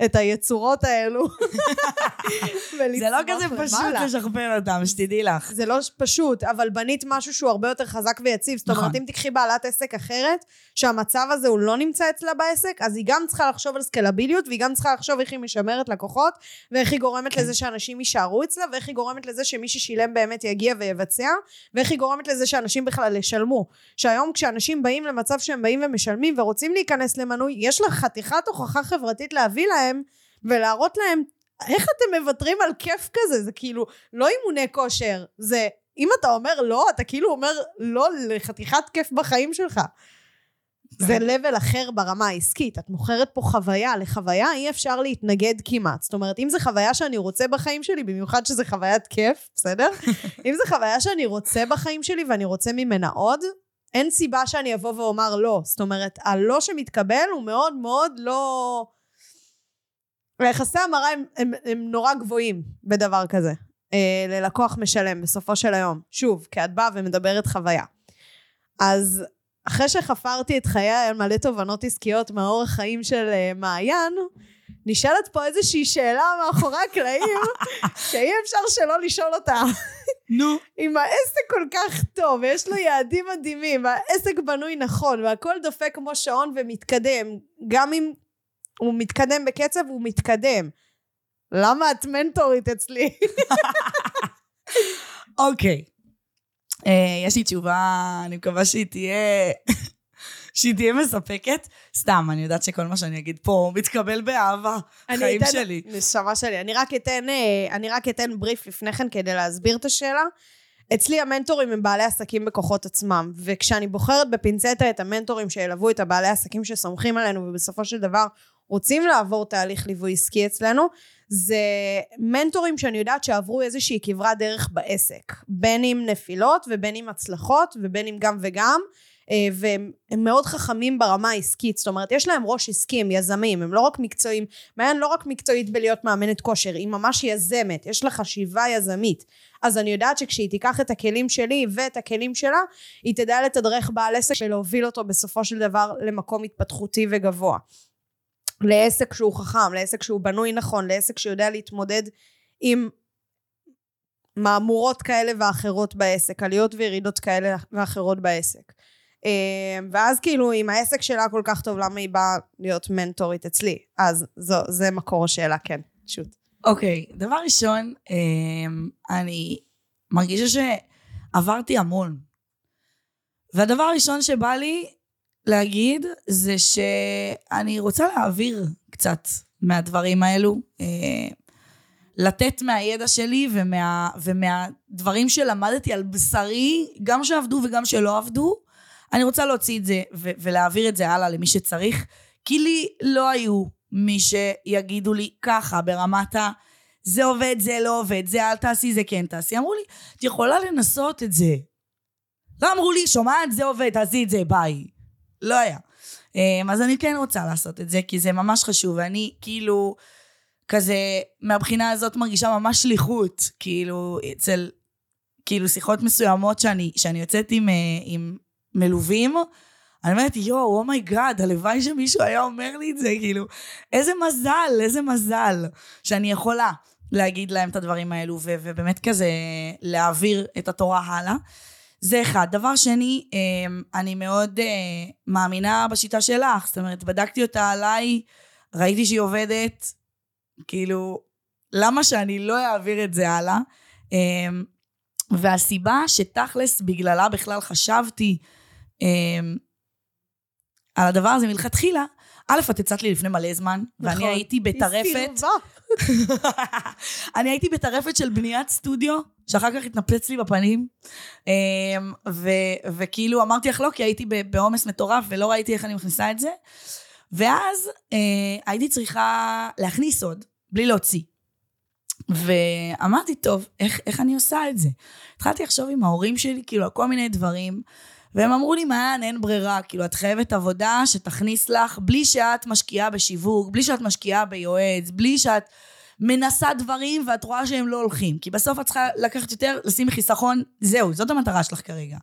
את היצורות האלו. <laughs> זה לא כזה פשוט לשכפל אותם, שתדעי לך. זה לא פשוט, אבל בנית משהו שהוא הרבה יותר חזק ויציב. זאת אומרת, נכון. אם תקחי בעלת עסק אחרת, שהמצב הזה הוא לא נמצא אצלה בעסק, אז היא גם צריכה לחשוב על סקלביליות, והיא גם צריכה לחשוב איך היא משמרת לקוחות, ואיך היא גורמת כן. לזה שאנשים יישארו אצלה, ואיך היא גורמת לזה שמי ששילם באמת יגיע ויבצע, ואיך היא גורמת לזה שאנשים בכלל ישלמו. שהיום כשאנשים באים למצב שהם באים ומשלמים ורוצים להיכנס למנוי, יש לך חתיכת הוכחה חברתית להביא להם להם ולהראות להם איך אתם מוותרים על כיף כזה, זה כאילו לא אימוני כושר, זה אם אתה אומר לא, אתה כאילו אומר לא לחתיכת כיף בחיים שלך. זה לבל אחר ברמה העסקית, את מוכרת פה חוויה, לחוויה אי אפשר להתנגד כמעט. זאת אומרת, אם זו חוויה שאני רוצה בחיים שלי, במיוחד שזה חוויית כיף, בסדר? <laughs> אם זו חוויה שאני רוצה בחיים שלי ואני רוצה ממנה עוד, אין סיבה שאני אבוא ואומר לא. זאת אומרת, הלא שמתקבל הוא מאוד מאוד לא... ויחסי המרה הם, הם, הם נורא גבוהים בדבר כזה. אה, ללקוח משלם בסופו של היום. שוב, כי את באה ומדברת חוויה. אז אחרי שחפרתי את חיי על מלא תובנות עסקיות מהאורח חיים של אה, מעיין, נשאלת פה איזושהי שאלה מאחורי הקלעים, <laughs> שאי אפשר שלא לשאול אותה. נו. אם העסק כל כך טוב, ויש לו יעדים מדהימים, והעסק בנוי נכון, והכל דופק כמו שעון ומתקדם, גם אם הוא מתקדם בקצב, הוא מתקדם. למה את מנטורית אצלי? <laughs> אוקיי. אה, יש לי תשובה, אני מקווה שהיא תהיה... <laughs> שהיא תהיה מספקת. סתם, אני יודעת שכל מה שאני אגיד פה מתקבל באהבה. חיים אתן, שלי. נשמה שלי. אני רק אתן, אה, אני רק אתן בריף לפני כן כדי להסביר את השאלה. אצלי המנטורים הם בעלי עסקים בכוחות עצמם, וכשאני בוחרת בפינצטה את המנטורים שילוו את הבעלי עסקים שסומכים עלינו ובסופו של דבר רוצים לעבור תהליך ליווי עסקי אצלנו, זה מנטורים שאני יודעת שעברו איזושהי כברת דרך בעסק, בין אם נפילות ובין אם הצלחות ובין אם גם וגם. אה, והם מאוד חכמים ברמה העסקית, זאת אומרת יש להם ראש עסקי, הם יזמים, הם לא רק מקצועיים, מעיין לא רק מקצועית בלהיות מאמנת כושר, היא ממש יזמת, יש לה חשיבה יזמית. אז אני יודעת שכשהיא תיקח את הכלים שלי ואת הכלים שלה, היא תדע לתדרך בעל עסק ולהוביל אותו בסופו של דבר למקום התפתחותי וגבוה. לעסק שהוא חכם, לעסק שהוא בנוי נכון, לעסק שיודע להתמודד עם מהמורות כאלה ואחרות בעסק, עליות וירידות כאלה ואחרות בעסק. אמ, ואז כאילו, אם העסק שלה כל כך טוב, למה היא באה להיות מנטורית אצלי? אז זו, זה מקור השאלה, כן, פשוט. אוקיי, okay, דבר ראשון, אמ, אני מרגישה עברתי המון. והדבר הראשון שבא לי להגיד זה שאני רוצה להעביר קצת מהדברים האלו, אה, לתת מהידע שלי ומה, ומהדברים שלמדתי על בשרי, גם שעבדו וגם שלא עבדו. אני רוצה להוציא את זה ולהעביר את זה הלאה למי שצריך, כי לי לא היו מי שיגידו לי ככה ברמת ה... זה עובד, זה לא עובד, זה אל תעשי, זה כן תעשי. אמרו לי, את יכולה לנסות את זה. לא אמרו לי, שומעת, זה עובד, תעשי את זה, ביי. לא היה. אמ, אז אני כן רוצה לעשות את זה, כי זה ממש חשוב, ואני כאילו, כזה, מהבחינה הזאת מרגישה ממש שליחות, כאילו, אצל, כאילו, שיחות מסוימות שאני, שאני יוצאת עם, אה, עם מלווים, אני אומרת, יואו, oh my God, הלוואי שמישהו היה אומר לי את זה, כאילו, איזה מזל, איזה מזל שאני יכולה להגיד להם את הדברים האלו, ו- ובאמת כזה להעביר את התורה הלאה. זה אחד. דבר שני, אמ, אני מאוד אה, מאמינה בשיטה שלך, זאת אומרת, בדקתי אותה עליי, ראיתי שהיא עובדת, כאילו, למה שאני לא אעביר את זה הלאה? אמ, והסיבה שתכלס בגללה בכלל חשבתי אמ, על הדבר הזה מלכתחילה, א', את הצעת לי לפני מלא זמן, נכון. ואני הייתי בטרפת. <laughs> אני הייתי בטרפת של בניית סטודיו, שאחר כך התנפץ לי בפנים, אמ, ו- וכאילו אמרתי לך לא, כי הייתי בעומס מטורף ולא ראיתי איך אני מכניסה את זה. ואז אה, הייתי צריכה להכניס עוד, בלי להוציא. ואמרתי, טוב, איך, איך אני עושה את זה? התחלתי לחשוב עם ההורים שלי, כאילו, על כל מיני דברים. והם אמרו לי, מעיין, אין ברירה, כאילו, את חייבת עבודה שתכניס לך, בלי שאת משקיעה בשיווק, בלי שאת משקיעה ביועץ, בלי שאת מנסה דברים ואת רואה שהם לא הולכים. כי בסוף את צריכה לקחת יותר, לשים חיסכון, זהו, זאת המטרה שלך כרגע.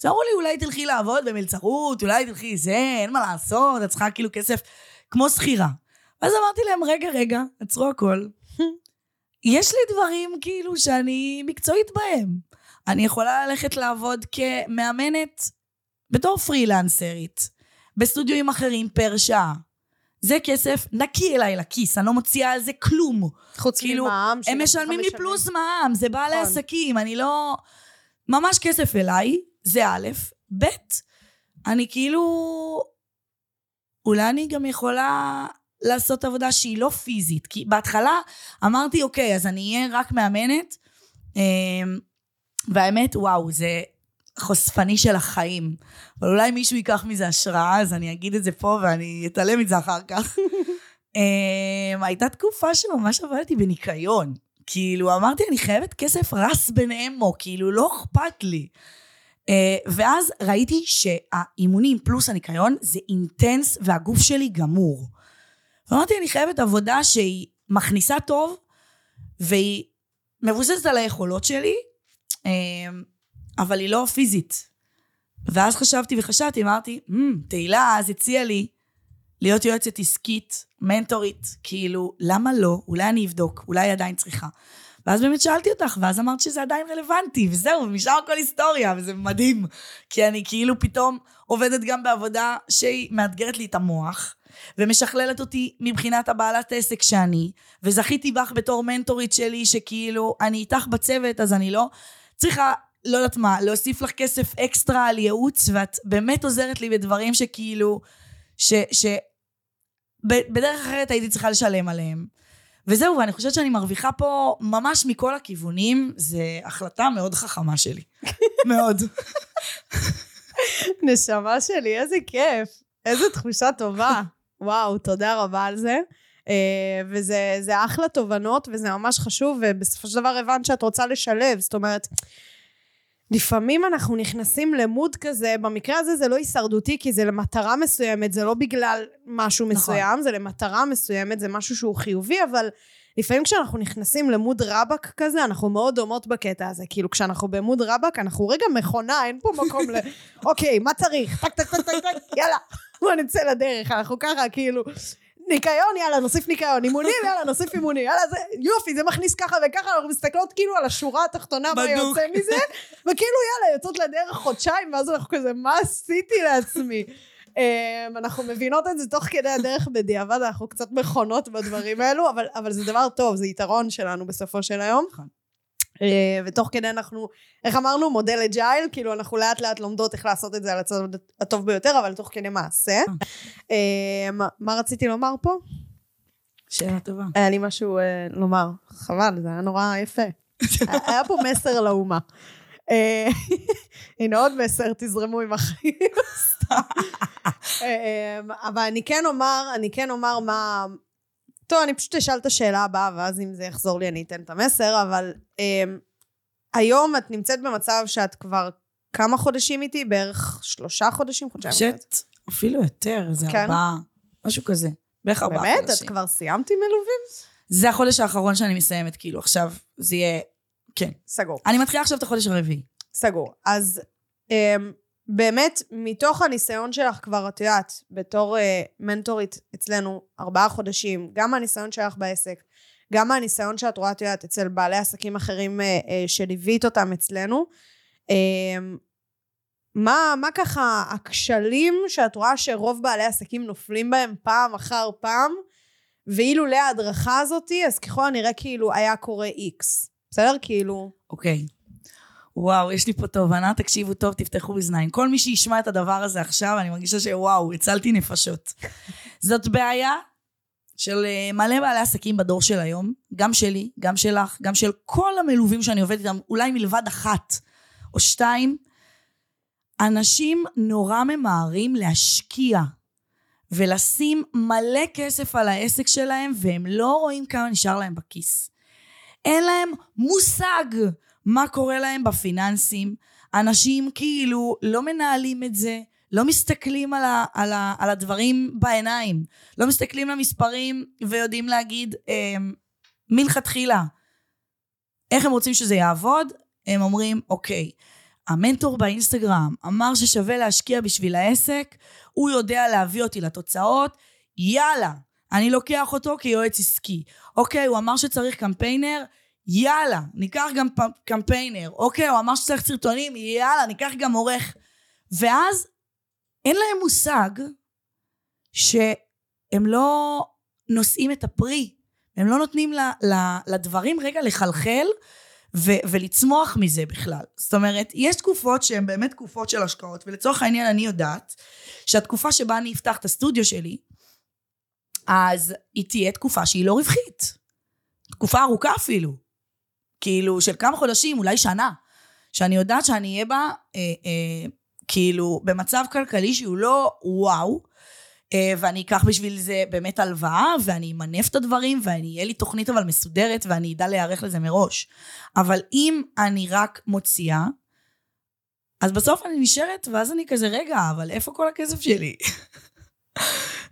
אז אמרו לי, אולי תלכי לעבוד במלצרות, אולי תלכי זה, אין מה לעשות, את צריכה כאילו כסף כמו שכירה. ואז אמרתי להם, רגע, רגע, עצרו הכל. יש לי דברים כאילו שאני מקצועית בהם. אני יכולה ללכת לעבוד כמאמנת בתור פרילנסרית, בסטודיואים אחרים פר שעה. זה כסף נקי אליי לכיס, אני לא מוציאה על זה כלום. חוץ כאילו, ממע"מ. הם משלמים לי פלוס מע"מ, זה בעלי נכון. עסקים, אני לא... ממש כסף אליי, זה א', ב', אני כאילו... אולי אני גם יכולה לעשות עבודה שהיא לא פיזית, כי בהתחלה אמרתי, אוקיי, אז אני אהיה רק מאמנת, אמ, והאמת, וואו, זה חושפני של החיים. אבל אולי מישהו ייקח מזה השראה, אז אני אגיד את זה פה ואני אתעלם מזה אחר כך. um, <laughs> הייתה תקופה שממש עבדתי בניקיון. כאילו, אמרתי, אני חייבת כסף רס ביניהם, כאילו, לא אכפת לי. Uh, ואז ראיתי שהאימונים פלוס הניקיון זה אינטנס והגוף שלי גמור. ואמרתי, אני חייבת עבודה שהיא מכניסה טוב, והיא מבוססת על היכולות שלי, אמ, אבל היא לא פיזית. ואז חשבתי וחשבתי, אמרתי, mm, תהילה אז הציעה לי להיות יועצת עסקית, מנטורית, כאילו, למה לא? אולי אני אבדוק, אולי היא עדיין צריכה. ואז באמת שאלתי אותך, ואז אמרת שזה עדיין רלוונטי, וזהו, ומשם הכל היסטוריה, וזה מדהים. כי אני כאילו פתאום עובדת גם בעבודה שהיא מאתגרת לי את המוח, ומשכללת אותי מבחינת הבעלת עסק שאני, וזכיתי בך בתור מנטורית שלי, שכאילו, אני איתך בצוות, אז אני לא... צריכה, לא יודעת מה, להוסיף לך כסף אקסטרה על ייעוץ, ואת באמת עוזרת לי בדברים שכאילו, ש... ש... בדרך אחרת הייתי צריכה לשלם עליהם. וזהו, ואני חושבת שאני מרוויחה פה ממש מכל הכיוונים, זו החלטה מאוד חכמה שלי. <laughs> מאוד. נשמה שלי, איזה כיף. איזה תחושה טובה. וואו, תודה רבה על זה. אה, וזה אחלה תובנות, וזה ממש חשוב, ובסופו של דבר הבנת שאת רוצה לשלב, זאת אומרת... לפעמים אנחנו נכנסים למוד כזה, במקרה הזה זה לא הישרדותי, כי זה למטרה מסוימת, זה לא בגלל משהו נכון. מסוים, זה למטרה מסוימת, זה משהו שהוא חיובי, אבל לפעמים כשאנחנו נכנסים למוד רבאק כזה, אנחנו מאוד דומות בקטע הזה. כאילו, כשאנחנו במוד רבאק, אנחנו רגע מכונה, אין פה מקום ל... <laughs> אוקיי, מה צריך? טק, טק, טק, טק, טק, יאללה, <laughs> בוא נצא לדרך. אנחנו ככה, כאילו... ניקיון, יאללה, נוסיף ניקיון, אימונים, יאללה, נוסיף אימונים, יאללה, זה, יופי, זה מכניס ככה וככה, אנחנו מסתכלות כאילו על השורה התחתונה, מה יוצא מזה, <laughs> וכאילו, יאללה, יוצאות לדרך חודשיים, ואז אנחנו כזה, מה עשיתי לעצמי? Um, <laughs> אנחנו מבינות את זה תוך כדי הדרך בדיעבד, אנחנו קצת מכונות בדברים האלו, אבל, אבל זה דבר טוב, זה יתרון שלנו בסופו של היום. אה, ותוך כדי אנחנו, איך אמרנו? מודל אג'ייל, כאילו אנחנו לאט לאט לומדות איך לעשות את זה על הצד הטוב ביותר, אבל תוך כדי מעשה. אה, מה- מה רציתי לומר פה? שאלה טובה. היה לי משהו אה, לומר. חבל, זה היה נורא יפה. <laughs> היה פה מסר לאומה. אה, הנה עוד מסר, תזרמו עם החיים. סתם. אה, אבל אני כן אומר, אני כן אומר מה... טוב, אני פשוט אשאל את השאלה הבאה, ואז אם זה יחזור לי אני אתן את המסר, אבל אה, היום את נמצאת במצב שאת כבר כמה חודשים איתי? בערך שלושה חודשים? חודשיים? חושבת אפילו יותר, זה כן? ארבעה, משהו כזה. בערך ארבעה באמת? את חודשים. כבר סיימת עם מלווים? זה החודש האחרון שאני מסיימת, כאילו, עכשיו זה יהיה... כן. סגור. אני מתחילה עכשיו את החודש הרביעי. סגור. אז um, באמת, מתוך הניסיון שלך כבר, את יודעת, בתור uh, מנטורית אצלנו ארבעה חודשים, גם מהניסיון שלך בעסק, גם מהניסיון שאת רואה, את יודעת, אצל בעלי עסקים אחרים uh, uh, שליווית אותם אצלנו, um, מה, מה ככה הכשלים שאת רואה שרוב בעלי עסקים נופלים בהם פעם אחר פעם, ואילולא ההדרכה הזאתי, אז ככל הנראה כאילו היה קורה איקס. בסדר? כאילו... אוקיי. וואו, יש לי פה תובנה, תקשיבו טוב, תפתחו אוזניים. כל מי שישמע את הדבר הזה עכשיו, אני מרגישה שוואו, הצלתי נפשות. זאת בעיה של אה, מלא בעלי עסקים בדור של היום, גם שלי, גם שלך, גם של כל המלווים שאני עובדת איתם, אולי מלבד אחת או שתיים. אנשים נורא ממהרים להשקיע ולשים מלא כסף על העסק שלהם, והם לא רואים כמה נשאר להם בכיס. אין להם מושג מה קורה להם בפיננסים. אנשים כאילו לא מנהלים את זה, לא מסתכלים על, ה, על, ה, על הדברים בעיניים, לא מסתכלים למספרים ויודעים להגיד אה, מלכתחילה איך הם רוצים שזה יעבוד, הם אומרים, אוקיי, המנטור באינסטגרם אמר ששווה להשקיע בשביל העסק, הוא יודע להביא אותי לתוצאות, יאללה, אני לוקח אותו כיועץ עסקי. אוקיי, הוא אמר שצריך קמפיינר, יאללה, ניקח גם קמפיינר. אוקיי, הוא אמר שצריך סרטונים, יאללה, ניקח גם עורך. ואז אין להם מושג שהם לא נושאים את הפרי, הם לא נותנים ל, ל, לדברים רגע לחלחל ו, ולצמוח מזה בכלל. זאת אומרת, יש תקופות שהן באמת תקופות של השקעות, ולצורך העניין אני יודעת שהתקופה שבה אני אפתח את הסטודיו שלי, אז היא תהיה תקופה שהיא לא רווחית. תקופה ארוכה אפילו. כאילו, של כמה חודשים, אולי שנה. שאני יודעת שאני אהיה בה, אה, אה, כאילו, במצב כלכלי שהוא לא וואו, אה, ואני אקח בשביל זה באמת הלוואה, ואני אמנף את הדברים, ואני, יהיה לי תוכנית אבל מסודרת, ואני אדע להיערך לזה מראש. אבל אם אני רק מוציאה, אז בסוף אני נשארת, ואז אני כזה, רגע, אבל איפה כל הכסף שלי? <laughs>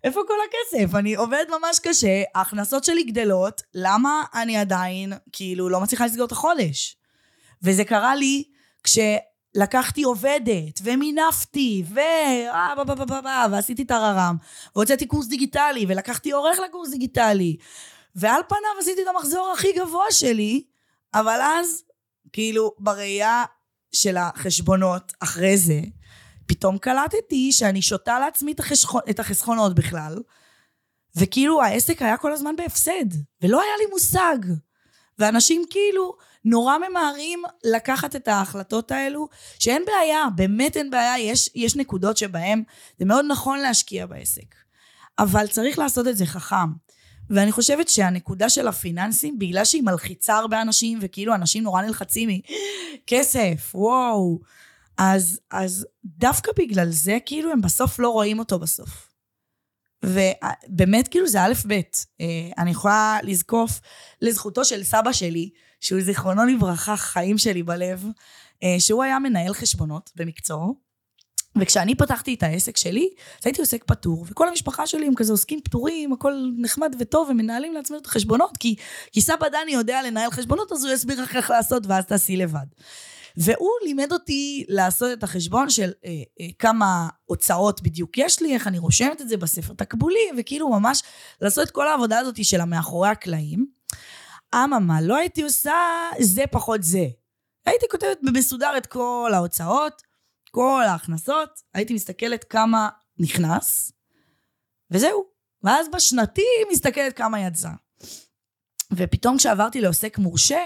איפה כל הכסף? אני עובדת ממש קשה, ההכנסות שלי גדלות, למה אני עדיין, כאילו, לא מצליחה לסגור את החודש? וזה קרה לי כשלקחתי עובדת, ומינפתי, ו... אה, ועשיתי טררם, והוצאתי קורס דיגיטלי, ולקחתי עורך לקורס דיגיטלי, ועל פניו עשיתי את המחזור הכי גבוה שלי, אבל אז, כאילו, בראייה של החשבונות אחרי זה, פתאום קלטתי שאני שותה לעצמי את, החשכו, את החסכונות בכלל, וכאילו העסק היה כל הזמן בהפסד, ולא היה לי מושג. ואנשים כאילו נורא ממהרים לקחת את ההחלטות האלו, שאין בעיה, באמת אין בעיה, יש, יש נקודות שבהן זה מאוד נכון להשקיע בעסק. אבל צריך לעשות את זה חכם. ואני חושבת שהנקודה של הפיננסים, בגלל שהיא מלחיצה הרבה אנשים, וכאילו אנשים נורא נלחצים מכסף, וואו, אז, אז דווקא בגלל זה, כאילו, הם בסוף לא רואים אותו בסוף. ובאמת, כאילו, זה א' ב'. אה, אני יכולה לזקוף לזכותו של סבא שלי, שהוא זיכרונו לברכה, חיים שלי בלב, אה, שהוא היה מנהל חשבונות במקצועו, וכשאני פתחתי את העסק שלי, אז הייתי עוסק פטור, וכל המשפחה שלי הם כזה עוסקים פטורים, הכל נחמד וטוב, ומנהלים לעצמנו את החשבונות, כי, כי סבא דני יודע לנהל חשבונות, אז הוא יסביר לך איך לעשות, ואז תעשי לבד. והוא לימד אותי לעשות את החשבון של אה, אה, כמה הוצאות בדיוק יש לי, איך אני רושמת את זה בספר תקבולי, וכאילו ממש לעשות את כל העבודה הזאת של המאחורי הקלעים. אממה, לא הייתי עושה זה פחות זה. הייתי כותבת במסודר את כל ההוצאות, כל ההכנסות, הייתי מסתכלת כמה נכנס, וזהו. ואז בשנתי מסתכלת כמה יצא. ופתאום כשעברתי לעוסק מורשה,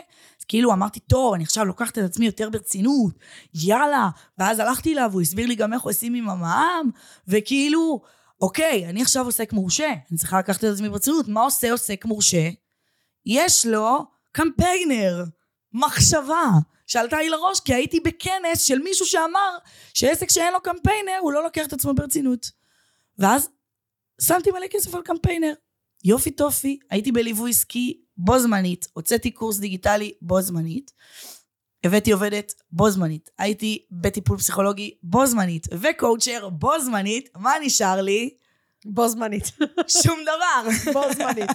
כאילו אמרתי, טוב, אני עכשיו לוקחת את עצמי יותר ברצינות, יאללה. ואז הלכתי אליו, הוא הסביר לי גם איך עושים עם המע"מ, וכאילו, אוקיי, אני עכשיו עוסק מורשה, אני צריכה לקחת את עצמי ברצינות. מה עושה עוסק מורשה? יש לו קמפיינר, מחשבה, שעלתה לי לראש, כי הייתי בכנס של מישהו שאמר שעסק שאין לו קמפיינר, הוא לא לוקח את עצמו ברצינות. ואז שמתי מלא כסף על קמפיינר. יופי טופי, הייתי בליווי עסקי בו זמנית, הוצאתי קורס דיגיטלי בו זמנית, הבאתי עובדת בו זמנית, הייתי בטיפול פסיכולוגי בו זמנית, וקואוצ'ר בו זמנית, מה נשאר לי? בו זמנית. <laughs> שום דבר. בו זמנית.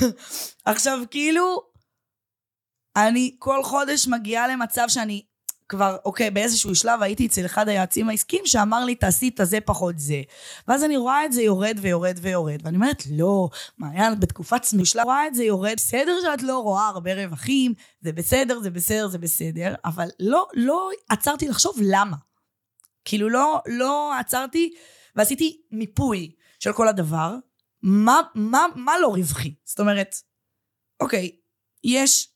<laughs> עכשיו, כאילו, אני כל חודש מגיעה למצב שאני כבר, אוקיי, באיזשהו שלב הייתי אצל אחד היועצים העסקיים שאמר לי, תעשי את הזה פחות זה. ואז אני רואה את זה יורד ויורד ויורד, ואני אומרת, לא, מעיין, בתקופת צמישלה, רואה את זה יורד, בסדר שאת לא רואה הרבה רווחים, זה בסדר, זה בסדר, זה בסדר, אבל לא, לא עצרתי לחשוב למה. כאילו, לא, לא עצרתי ועשיתי מיפוי של כל הדבר, מה, מה, מה לא רווחי? זאת אומרת, אוקיי, יש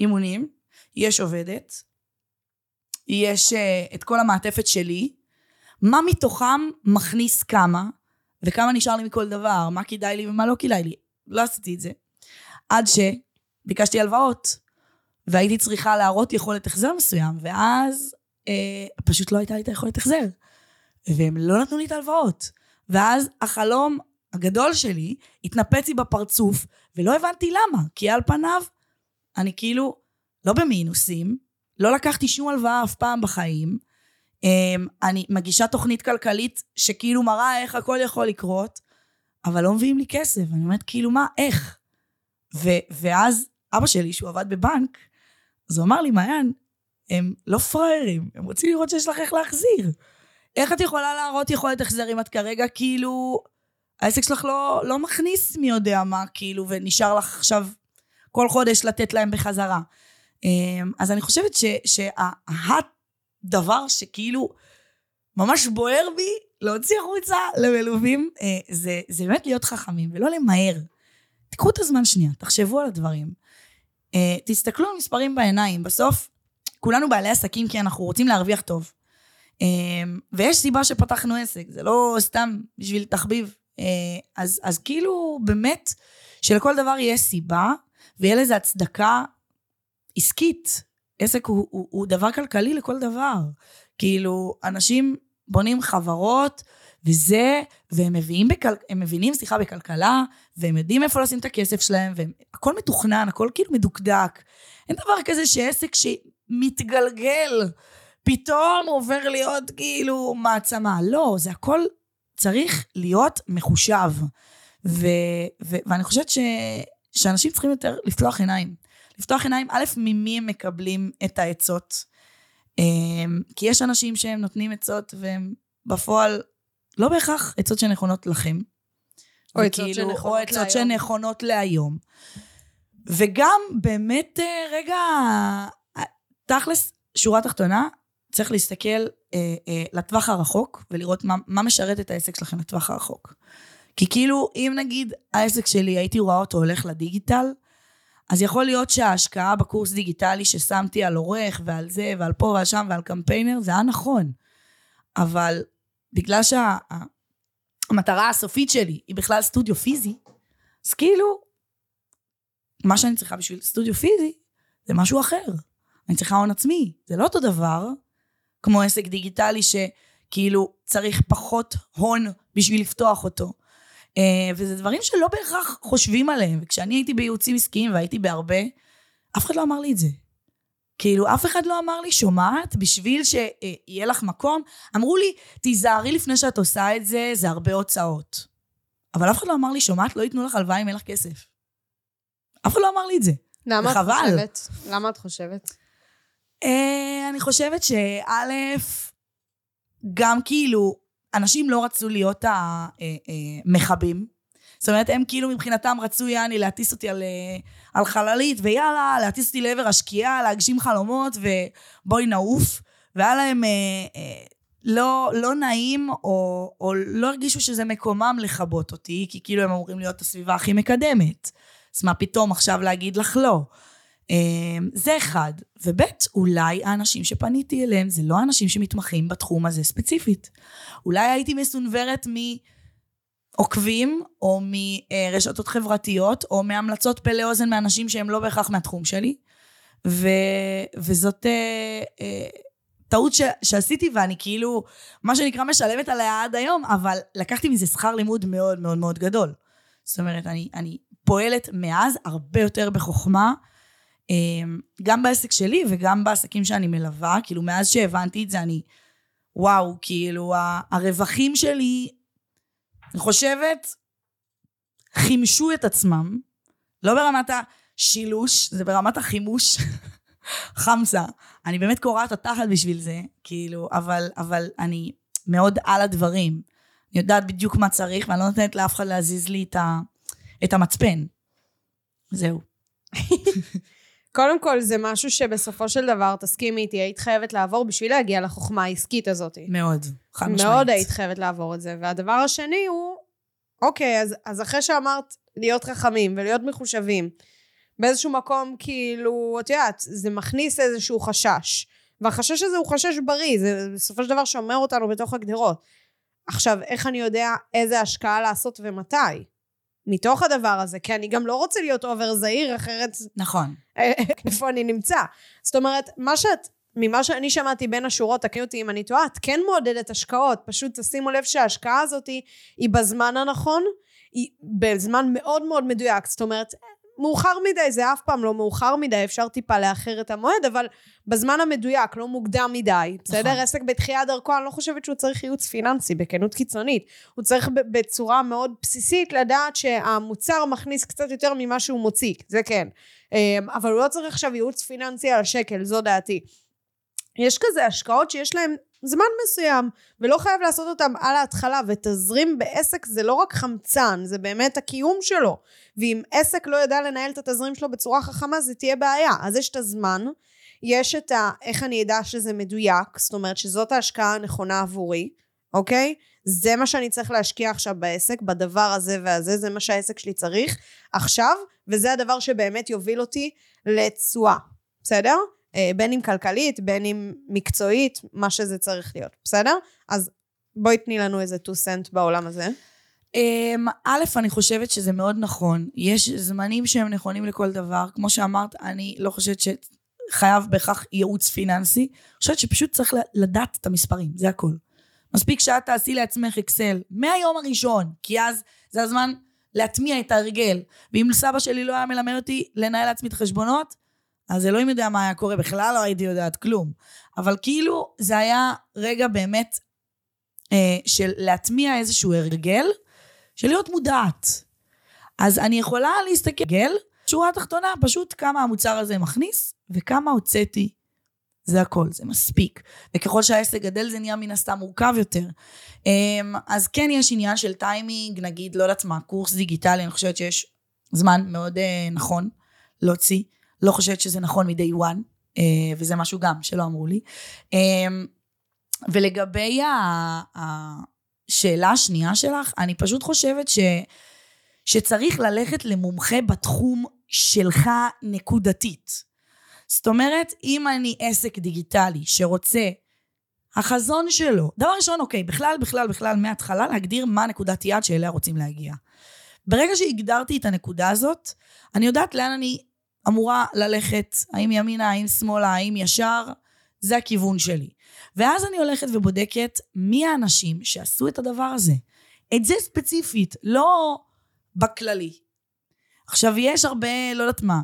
אימונים, יש עובדת, יש uh, את כל המעטפת שלי, מה מתוכם מכניס כמה, וכמה נשאר לי מכל דבר, מה כדאי לי ומה לא כדאי לי. לא עשיתי את זה. עד שביקשתי הלוואות, והייתי צריכה להראות יכולת החזר מסוים, ואז אה, פשוט לא הייתה לי את היכולת החזר. והם לא נתנו לי את ההלוואות. ואז החלום הגדול שלי התנפץ לי בפרצוף, ולא הבנתי למה. כי על פניו, אני כאילו לא במינוסים, לא לקחתי שום הלוואה אף פעם בחיים. אמ, אני מגישה תוכנית כלכלית שכאילו מראה איך הכל יכול לקרות, אבל לא מביאים לי כסף. אני אומרת, כאילו, מה, איך? ו- ואז אבא שלי, שהוא עבד בבנק, אז הוא אמר לי, מעיין, הם לא פראיירים, הם רוצים לראות שיש לך איך להחזיר. איך את יכולה להראות יכולת החזר אם את כרגע כאילו, העסק שלך לא, לא מכניס מי יודע מה, כאילו, ונשאר לך עכשיו כל חודש לתת להם בחזרה. אמ, אז אני חושבת שהדבר שכאילו ממש בוער בי להוציא החוצה למלווים, אה, זה, זה באמת להיות חכמים ולא למהר. תיקחו את הזמן שנייה, תחשבו על הדברים. אה, תסתכלו על מספרים בעיניים, בסוף כולנו בעלי עסקים כי אנחנו רוצים להרוויח טוב. אמ, ויש סיבה שפתחנו עסק, זה לא סתם בשביל תחביב. אה, אז, אז כאילו באמת שלכל דבר יש סיבה ויהיה לזה הצדקה עסקית. עסק הוא, הוא, הוא דבר כלכלי לכל דבר. כאילו, אנשים בונים חברות וזה, והם מביאים בכל, הם מבינים, סליחה, בכלכלה, והם יודעים איפה לשים את הכסף שלהם, והכל מתוכנן, הכל כאילו מדוקדק. אין דבר כזה שעסק שמתגלגל, פתאום עובר להיות כאילו מעצמה. לא, זה הכל צריך להיות מחושב. ו, ו, ואני חושבת ש, שאנשים צריכים יותר לפתוח עיניים. לפתוח עיניים, א', ממי הם מקבלים את העצות. אמ, כי יש אנשים שהם נותנים עצות והם בפועל לא בהכרח עצות שנכונות לכם. או עצות שנכונות או עצות שנכונות להיום. וגם באמת, אה, רגע, תכלס, שורה תחתונה, צריך להסתכל אה, אה, לטווח הרחוק ולראות מה, מה משרת את העסק שלכם לטווח הרחוק. כי כאילו, אם נגיד העסק שלי, הייתי רואה אותו הולך לדיגיטל, אז יכול להיות שההשקעה בקורס דיגיטלי ששמתי על עורך ועל זה ועל פה ועל שם ועל קמפיינר, זה היה נכון. אבל בגלל שהמטרה שה, הסופית שלי היא בכלל סטודיו פיזי, אז כאילו, מה שאני צריכה בשביל סטודיו פיזי זה משהו אחר. אני צריכה הון עצמי. זה לא אותו דבר כמו עסק דיגיטלי שכאילו צריך פחות הון בשביל לפתוח אותו. אה, וזה דברים שלא בהכרח חושבים עליהם. וכשאני הייתי בייעוצים עסקיים והייתי בהרבה, אף אחד לא אמר לי את זה. כאילו, אף אחד לא אמר לי, שומעת, בשביל שיהיה לך מקום, אמרו לי, תיזהרי לפני שאת עושה את זה, זה הרבה הוצאות. אבל אף אחד לא אמר לי, שומעת, לא ייתנו לך הלוואה אם אין לך כסף. אף אחד לא אמר לי את זה. למה את חושבת? למה את חושבת? אה, אני חושבת שא', גם כאילו, אנשים לא רצו להיות המכבים. אה, זאת אומרת, הם כאילו מבחינתם רצו, יעני, להטיס אותי על, אה, על חללית, ויאללה, להטיס אותי לעבר השקיעה, להגשים חלומות, ובואי נעוף. והיה להם אה, אה, לא, לא נעים, או, או לא הרגישו שזה מקומם לכבות אותי, כי כאילו הם אמורים להיות הסביבה הכי מקדמת. אז מה פתאום עכשיו להגיד לך לא? אה, זה אחד. וב', אולי האנשים שפניתי אליהם זה לא האנשים שמתמחים בתחום הזה ספציפית. אולי הייתי מסונוורת מעוקבים, או מרשתות חברתיות, או מהמלצות פלא אוזן מאנשים שהם לא בהכרח מהתחום שלי. ו, וזאת אה, אה, טעות ש, שעשיתי, ואני כאילו, מה שנקרא, משלמת עליה עד היום, אבל לקחתי מזה שכר לימוד מאוד מאוד מאוד גדול. זאת אומרת, אני, אני פועלת מאז הרבה יותר בחוכמה, גם בעסק שלי וגם בעסקים שאני מלווה, כאילו, מאז שהבנתי את זה, אני, וואו, כאילו, הרווחים שלי, אני חושבת, חימשו את עצמם, לא ברמת ה... שילוש, זה ברמת החימוש. <laughs> חמסה. אני באמת קורעת התחת בשביל זה, כאילו, אבל, אבל אני מאוד על הדברים. אני יודעת בדיוק מה צריך, ואני לא נותנת לאף אחד להזיז לי את, ה, את המצפן. זהו. <laughs> קודם כל, זה משהו שבסופו של דבר, תסכימי איתי, היית חייבת לעבור בשביל להגיע לחוכמה העסקית הזאת. מאוד, חד משמעית. מאוד היית חייבת לעבור את זה. והדבר השני הוא, אוקיי, אז, אז אחרי שאמרת להיות חכמים ולהיות מחושבים, באיזשהו מקום, כאילו, את יודעת, זה מכניס איזשהו חשש. והחשש הזה הוא חשש בריא, זה בסופו של דבר שומר אותנו בתוך הגדרות. עכשיו, איך אני יודע איזה השקעה לעשות ומתי? מתוך הדבר הזה, כי אני גם לא רוצה להיות אובר זהיר, אחרת... נכון. <laughs> איפה אני נמצא. זאת אומרת, מה שאת, ממה שאני שמעתי בין השורות, תקני אותי אם אני טועה, את כן מעודדת השקעות, פשוט תשימו לב שההשקעה הזאת היא בזמן הנכון, היא בזמן מאוד מאוד מדויק, זאת אומרת, מאוחר מדי, זה אף פעם לא מאוחר מדי, אפשר טיפה לאחר את המועד, אבל בזמן המדויק, לא מוקדם מדי, בסדר? נכון. עסק בתחילת דרכו, אני לא חושבת שהוא צריך ייעוץ פיננסי, בכנות קיצונית. הוא צריך בצורה מאוד בסיסית לדעת שהמוצר מכניס קצת יותר ממה שהוא מוציא, זה כן. אמ, אבל הוא לא צריך עכשיו ייעוץ פיננסי על השקל, זו דעתי. יש כזה השקעות שיש להן זמן מסוים, ולא חייב לעשות אותם על ההתחלה, ותזרים בעסק זה לא רק חמצן, זה באמת הקיום שלו. ואם עסק לא יודע לנהל את התזרים שלו בצורה חכמה, זה תהיה בעיה. אז יש את הזמן, יש את ה... איך אני אדע שזה מדויק, זאת אומרת שזאת ההשקעה הנכונה עבורי, אוקיי? זה מה שאני צריך להשקיע עכשיו בעסק, בדבר הזה והזה, זה מה שהעסק שלי צריך עכשיו, וזה הדבר שבאמת יוביל אותי לתשואה, בסדר? אה, בין אם כלכלית, בין אם מקצועית, מה שזה צריך להיות, בסדר? אז בואי תני לנו איזה 2 סנט בעולם הזה. אמ, א', אני חושבת שזה מאוד נכון. יש זמנים שהם נכונים לכל דבר. כמו שאמרת, אני לא חושבת שחייב בהכרח ייעוץ פיננסי. אני חושבת שפשוט צריך לדעת את המספרים, זה הכל. מספיק שאת תעשי לעצמך אקסל מהיום הראשון, כי אז זה הזמן להטמיע את ההרגל. ואם סבא שלי לא היה מלמד אותי לנהל לעצמי את החשבונות, אז אלוהים יודע מה היה קורה, בכלל לא הייתי יודעת כלום. אבל כאילו, זה היה רגע באמת אה, של להטמיע איזשהו הרגל, של להיות מודעת. אז אני יכולה להסתכל, שורה התחתונה, פשוט כמה המוצר הזה מכניס, וכמה הוצאתי. זה הכל, זה מספיק. וככל שהעסק גדל זה נהיה מן הסתם מורכב יותר. אמ, אז כן יש עניין של טיימינג, נגיד, לא יודעת מה, קורס דיגיטלי, אני חושבת שיש זמן מאוד אה, נכון להוציא. לא חושבת שזה נכון מ-day one, אה, וזה משהו גם שלא אמרו לי. אה, ולגבי השאלה השנייה שלך, אני פשוט חושבת ש, שצריך ללכת למומחה בתחום שלך נקודתית. זאת אומרת, אם אני עסק דיגיטלי שרוצה, החזון שלו, דבר ראשון, אוקיי, בכלל, בכלל, בכלל, מההתחלה להגדיר מה נקודת יעד שאליה רוצים להגיע. ברגע שהגדרתי את הנקודה הזאת, אני יודעת לאן אני אמורה ללכת, האם ימינה, האם שמאלה, האם ישר, זה הכיוון שלי. ואז אני הולכת ובודקת מי האנשים שעשו את הדבר הזה. את זה ספציפית, לא בכללי. עכשיו, יש הרבה, לא יודעת מה,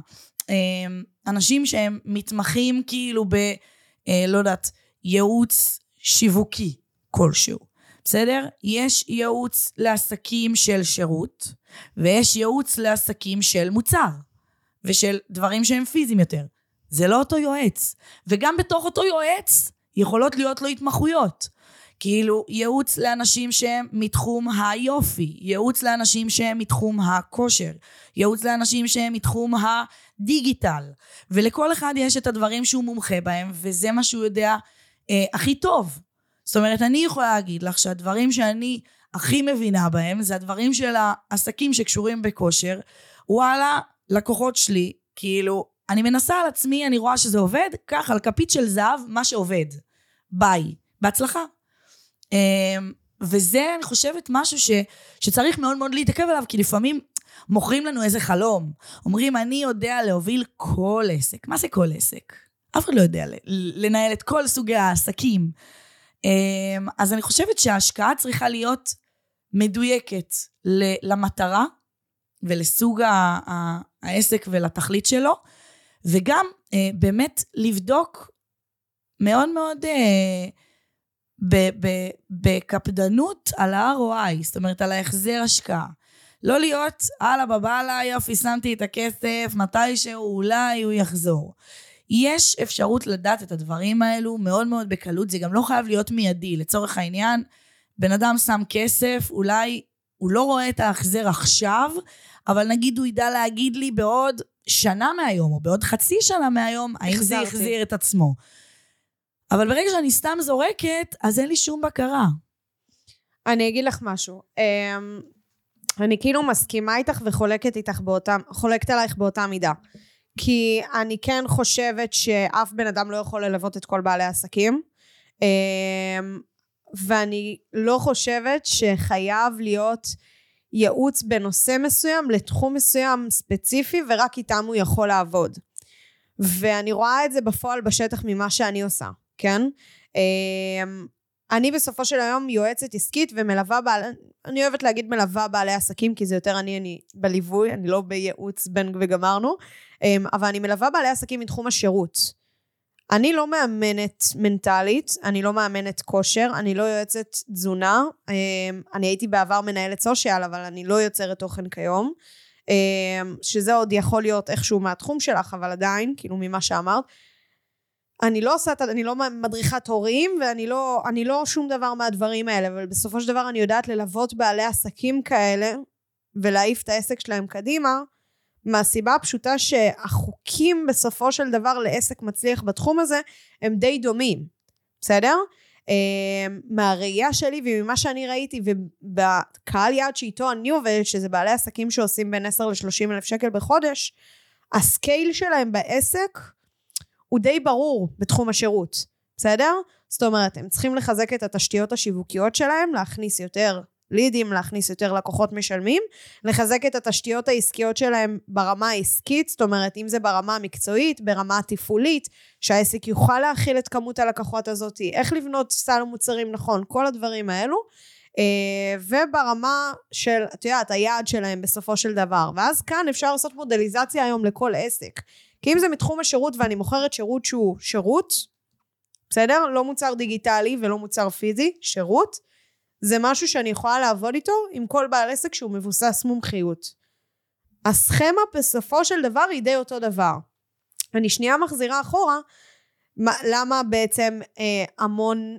אמ, אנשים שהם מתמחים כאילו ב, אה, לא יודעת, ייעוץ שיווקי כלשהו, בסדר? יש ייעוץ לעסקים של שירות, ויש ייעוץ לעסקים של מוצר. ושל דברים שהם פיזיים יותר. זה לא אותו יועץ. וגם בתוך אותו יועץ יכולות להיות לו התמחויות. כאילו, ייעוץ לאנשים שהם מתחום היופי, ייעוץ לאנשים שהם מתחום הכושר, ייעוץ לאנשים שהם מתחום הדיגיטל. ולכל אחד יש את הדברים שהוא מומחה בהם, וזה מה שהוא יודע אה, הכי טוב. זאת אומרת, אני יכולה להגיד לך שהדברים שאני הכי מבינה בהם, זה הדברים של העסקים שקשורים בכושר. וואלה, הלקוחות שלי, כאילו, אני מנסה על עצמי, אני רואה שזה עובד, קח על כפית של זהב מה שעובד. ביי. בהצלחה. אמ, וזה, אני חושבת, משהו ש, שצריך מאוד מאוד להתעכב עליו, כי לפעמים מוכרים לנו איזה חלום. אומרים, אני יודע להוביל כל עסק. מה זה כל עסק? אף אחד לא יודע לנהל את כל סוגי העסקים. אמ, אז אני חושבת שההשקעה צריכה להיות מדויקת למטרה ולסוג העסק ולתכלית שלו, וגם אה, באמת לבדוק מאוד מאוד אה, בקפדנות על ה-ROI, זאת אומרת על ההחזר השקעה. לא להיות, הלאה בבאללה, יופי, שמתי את הכסף, מתישהו אולי הוא יחזור. יש אפשרות לדעת את הדברים האלו מאוד מאוד בקלות, זה גם לא חייב להיות מיידי. לצורך העניין, בן אדם שם כסף, אולי הוא לא רואה את ההחזר עכשיו, אבל נגיד הוא ידע להגיד לי בעוד שנה מהיום, או בעוד חצי שנה מהיום, האם זה החזיר את עצמו. אבל ברגע שאני סתם זורקת, אז אין לי שום בקרה. אני אגיד לך משהו. אמ, אני כאילו מסכימה איתך וחולקת איתך באותה, חולקת עלייך באותה מידה. כי אני כן חושבת שאף בן אדם לא יכול ללוות את כל בעלי העסקים. אמ, ואני לא חושבת שחייב להיות ייעוץ בנושא מסוים לתחום מסוים ספציפי ורק איתם הוא יכול לעבוד. ואני רואה את זה בפועל בשטח ממה שאני עושה, כן? אמ, אני בסופו של היום יועצת עסקית ומלווה בעל... אני אוהבת להגיד מלווה בעלי עסקים, כי זה יותר אני, אני בליווי, אני לא בייעוץ בין וגמרנו, אמ, אבל אני מלווה בעלי עסקים מתחום השירות. אני לא מאמנת מנטלית, אני לא מאמנת כושר, אני לא יועצת תזונה. אמ, אני הייתי בעבר מנהלת סושיאל, אבל אני לא יוצרת תוכן כיום. אמ, שזה עוד יכול להיות איכשהו מהתחום שלך, אבל עדיין, כאילו ממה שאמרת. אני לא עושה, אני לא מדריכת הורים, ואני לא, אני לא שום דבר מהדברים האלה, אבל בסופו של דבר אני יודעת ללוות בעלי עסקים כאלה, ולהעיף את העסק שלהם קדימה, מהסיבה הפשוטה שהחוקים בסופו של דבר לעסק מצליח בתחום הזה הם די דומים, בסדר? Uh, מהראייה שלי וממה שאני ראיתי ובקהל יעד שאיתו אני עובדת שזה בעלי עסקים שעושים בין 10 ל-30 אלף שקל בחודש הסקייל שלהם בעסק הוא די ברור בתחום השירות בסדר? זאת אומרת הם צריכים לחזק את התשתיות השיווקיות שלהם להכניס יותר לידים, להכניס יותר לקוחות משלמים, לחזק את התשתיות העסקיות שלהם ברמה העסקית, זאת אומרת, אם זה ברמה המקצועית, ברמה התפעולית, שהעסק יוכל להכיל את כמות הלקוחות הזאת, איך לבנות סל מוצרים נכון, כל הדברים האלו. אה, וברמה של, את יודעת, היעד שלהם בסופו של דבר. ואז כאן אפשר לעשות מודליזציה היום לכל עסק. כי אם זה מתחום השירות ואני מוכרת שירות שהוא שירות, בסדר? לא מוצר דיגיטלי ולא מוצר פיזי, שירות. זה משהו שאני יכולה לעבוד איתו עם כל בעל עסק שהוא מבוסס מומחיות. הסכמה בסופו של דבר היא די אותו דבר. אני שנייה מחזירה אחורה, למה בעצם אה, המון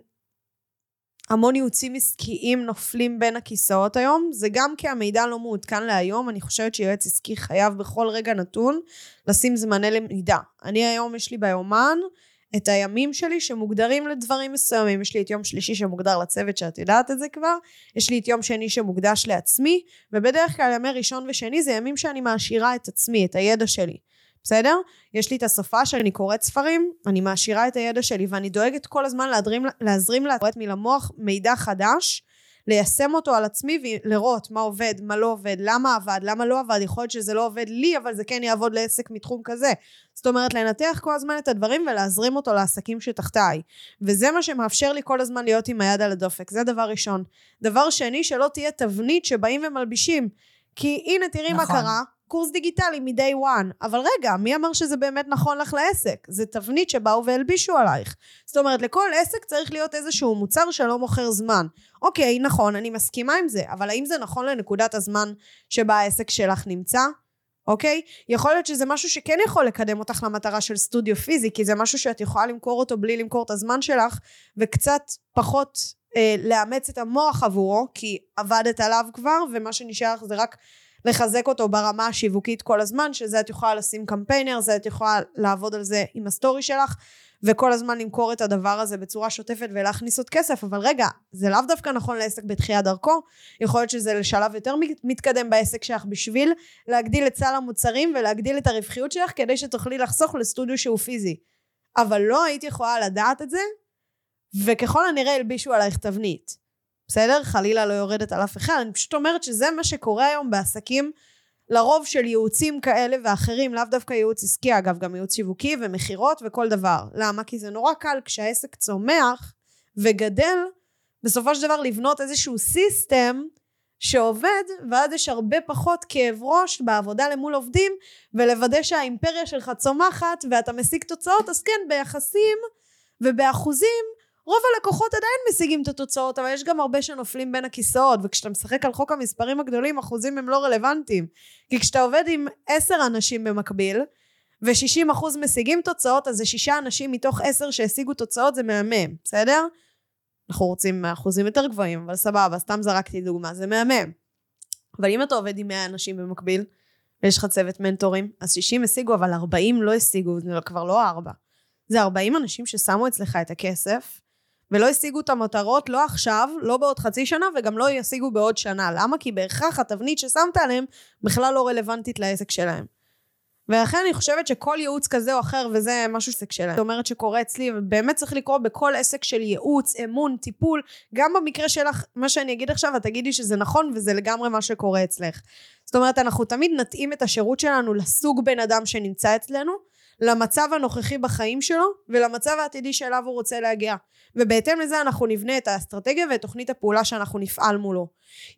המון ייעוצים עסקיים נופלים בין הכיסאות היום, זה גם כי המידע לא מעודכן להיום, אני חושבת שיועץ עסקי חייב בכל רגע נתון לשים זמני למידע. אני היום יש לי ביומן את הימים שלי שמוגדרים לדברים מסוימים. יש לי את יום שלישי שמוגדר לצוות שאת יודעת את זה כבר, יש לי את יום שני שמוקדש לעצמי, ובדרך כלל ימי ראשון ושני זה ימים שאני מעשירה את עצמי, את הידע שלי. בסדר? יש לי את השפה שאני קוראת ספרים, אני מעשירה את הידע שלי ואני דואגת כל הזמן להזרים, להזרים לה מלמוח מידע חדש ליישם אותו על עצמי ולראות מה עובד, מה לא עובד, למה עבד, למה לא עבד, יכול להיות שזה לא עובד לי, אבל זה כן יעבוד לעסק מתחום כזה. זאת אומרת, לנתח כל הזמן את הדברים ולהזרים אותו לעסקים שתחתיי. וזה מה שמאפשר לי כל הזמן להיות עם היד על הדופק, זה דבר ראשון. דבר שני, שלא תהיה תבנית שבאים ומלבישים. כי הנה, תראי נכון. מה קרה, קורס דיגיטלי מ-day one. אבל רגע, מי אמר שזה באמת נכון לך לעסק? זה תבנית שבאו והלבישו עלייך. זאת אומרת, לכל עסק צריך להיות איזשהו מוצר שלא מוכר זמן. אוקיי, נכון, אני מסכימה עם זה, אבל האם זה נכון לנקודת הזמן שבה העסק שלך נמצא? אוקיי? יכול להיות שזה משהו שכן יכול לקדם אותך למטרה של סטודיו פיזי, כי זה משהו שאת יכולה למכור אותו בלי למכור את הזמן שלך, וקצת פחות אה, לאמץ את המוח עבורו, כי עבדת עליו כבר, ומה שנשאר לך זה רק לחזק אותו ברמה השיווקית כל הזמן, שזה את יכולה לשים קמפיינר, זה את יכולה לעבוד על זה עם הסטורי שלך, וכל הזמן למכור את הדבר הזה בצורה שוטפת ולהכניס עוד כסף, אבל רגע, זה לאו דווקא נכון לעסק בתחילת דרכו, יכול להיות שזה לשלב יותר מתקדם בעסק שלך בשביל להגדיל את סל המוצרים ולהגדיל את הרווחיות שלך כדי שתוכלי לחסוך לסטודיו שהוא פיזי. אבל לא היית יכולה לדעת את זה, וככל הנראה הלבישו עלייך תבנית. בסדר? חלילה לא יורדת על אף אחד, אני פשוט אומרת שזה מה שקורה היום בעסקים לרוב של ייעוצים כאלה ואחרים, לאו דווקא ייעוץ עסקי, אגב, גם ייעוץ שיווקי ומכירות וכל דבר. למה? כי זה נורא קל כשהעסק צומח וגדל, בסופו של דבר לבנות איזשהו סיסטם שעובד, ואז יש הרבה פחות כאב ראש בעבודה למול עובדים, ולוודא שהאימפריה שלך צומחת ואתה משיג תוצאות, אז כן, ביחסים ובאחוזים רוב הלקוחות עדיין משיגים את התוצאות, אבל יש גם הרבה שנופלים בין הכיסאות, וכשאתה משחק על חוק המספרים הגדולים, אחוזים הם לא רלוונטיים. כי כשאתה עובד עם עשר אנשים במקביל, ו-60% משיגים תוצאות, אז זה שישה אנשים מתוך עשר שהשיגו תוצאות, זה מהמם, בסדר? אנחנו רוצים אחוזים יותר גבוהים, אבל סבבה, סתם זרקתי דוגמה, זה מהמם. אבל אם אתה עובד עם 100 אנשים במקביל, ויש לך צוות מנטורים, אז 60 השיגו, אבל 40 לא השיגו, זה כבר לא 4. זה 40 אנשים ששמו אצלך את הכסף, ולא השיגו את המטרות לא עכשיו, לא בעוד חצי שנה, וגם לא ישיגו בעוד שנה. למה? כי בהכרח התבנית ששמת עליהם בכלל לא רלוונטית לעסק שלהם. ולכן אני חושבת שכל ייעוץ כזה או אחר, וזה משהו שעסק שלהם. זאת אומרת שקורה אצלי, ובאמת צריך לקרות בכל עסק של ייעוץ, אמון, טיפול, גם במקרה שלך, מה שאני אגיד עכשיו, את תגידי שזה נכון, וזה לגמרי מה שקורה אצלך. זאת אומרת, אנחנו תמיד נתאים את השירות שלנו לסוג בן אדם שנמצא אצלנו, למצב הנוכחי בחיים שלו ולמצב העתידי שאליו הוא רוצה להגיע. ובהתאם לזה אנחנו נבנה את האסטרטגיה ואת תוכנית הפעולה שאנחנו נפעל מולו.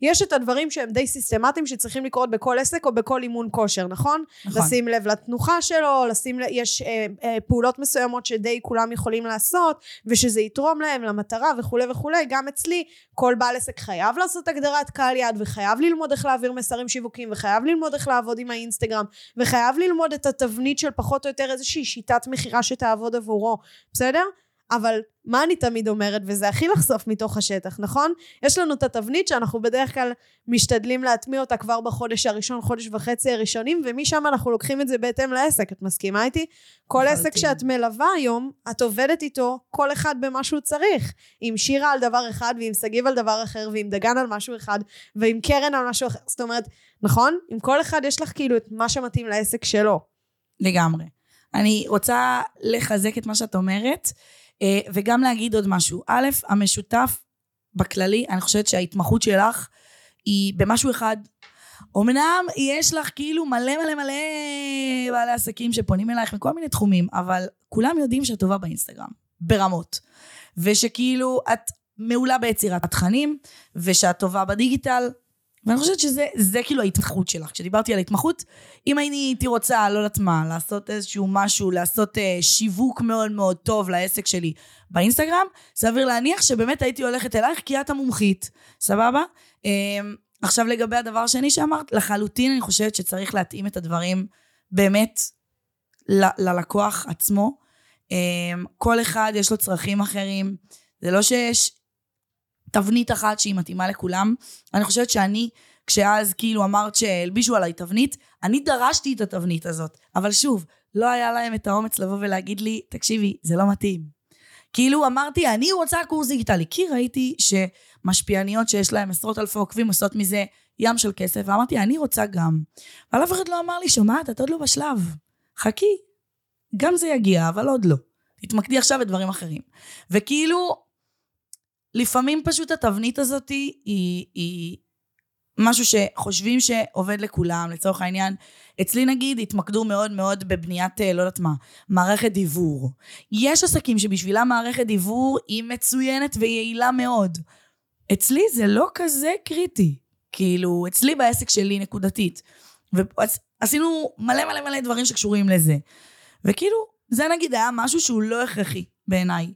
יש את הדברים שהם די סיסטמטיים שצריכים לקרות בכל עסק או בכל אימון כושר, נכון? נכון. לשים לב לתנוחה שלו, לשים לב, יש אה, אה, פעולות מסוימות שדי כולם יכולים לעשות ושזה יתרום להם למטרה וכולי וכולי. גם אצלי כל בעל עסק חייב לעשות הגדרת קהל יעד וחייב ללמוד איך להעביר מסרים שיווקיים וחייב ללמוד איך לעבוד עם האינסטגרם וחייב ללמוד את התבנית של פחות או יותר איזושהי שיטת מכירה שתעבוד עבורו, בסדר? אבל מה אני תמיד אומרת, וזה הכי לחשוף מתוך השטח, נכון? יש לנו את התבנית שאנחנו בדרך כלל משתדלים להטמיע אותה כבר בחודש הראשון, חודש וחצי הראשונים, ומשם אנחנו לוקחים את זה בהתאם לעסק. את מסכימה איתי? כל עסק שאת מלווה היום, את עובדת איתו, כל אחד במה שהוא צריך. עם שירה על דבר אחד, ועם שגיב על דבר אחר, ועם דגן על משהו אחד, ועם קרן על משהו אחר. זאת אומרת, נכון? עם כל אחד יש לך כאילו את מה שמתאים לעסק שלו. לגמרי. אני רוצה לחזק את מה שאת אומרת. אה, וגם להגיד עוד משהו. א', המשותף בכללי, אני חושבת שההתמחות שלך היא במשהו אחד. אמנם יש לך כאילו מלא מלא מלא בעלי עסקים שפונים אלייך מכל מיני תחומים, אבל כולם יודעים שאת טובה באינסטגרם, ברמות. ושכאילו את מעולה ביצירת התכנים, ושאת טובה בדיגיטל, ואני חושבת שזה כאילו ההתמחות שלך. כשדיברתי על התמחות, אם הייתי רוצה, לא יודעת מה, לעשות איזשהו משהו, לעשות אה, שיווק מאוד מאוד טוב לעסק שלי באינסטגרם, סביר להניח שבאמת הייתי הולכת אלייך כי את המומחית, סבבה? אה, עכשיו לגבי הדבר השני שאמרת, לחלוטין אני חושבת שצריך להתאים את הדברים באמת ל- ללקוח עצמו. אה, כל אחד יש לו צרכים אחרים. זה לא שיש תבנית אחת שהיא מתאימה לכולם. אני חושבת שאני, כשאז כאילו אמרת שהלבישו עליי תבנית, אני דרשתי את התבנית הזאת. אבל שוב, לא היה להם את האומץ לבוא ולהגיד לי, תקשיבי, זה לא מתאים. כאילו אמרתי, אני רוצה קורס דיגיטלי, כי ראיתי שמשפיעניות שיש להן עשרות אלפי עוקבים עושות מזה ים של כסף, ואמרתי, אני רוצה גם. אבל אף אחד לא אמר לי, שומעת, את עוד לא בשלב. חכי, גם זה יגיע, אבל עוד לא. תתמקדי עכשיו בדברים אחרים. וכאילו, לפעמים פשוט התבנית הזאת היא, היא משהו שחושבים שעובד לכולם, לצורך העניין. אצלי נגיד התמקדו מאוד מאוד בבניית, אה, לא יודעת מה, מערכת דיוור. יש עסקים שבשבילם מערכת דיוור היא מצוינת ויעילה מאוד. אצלי זה לא כזה קריטי. כאילו, אצלי בעסק שלי נקודתית. ועשינו מלא מלא מלא דברים שקשורים לזה. וכאילו, זה נגיד היה משהו שהוא לא הכרחי בעיניי.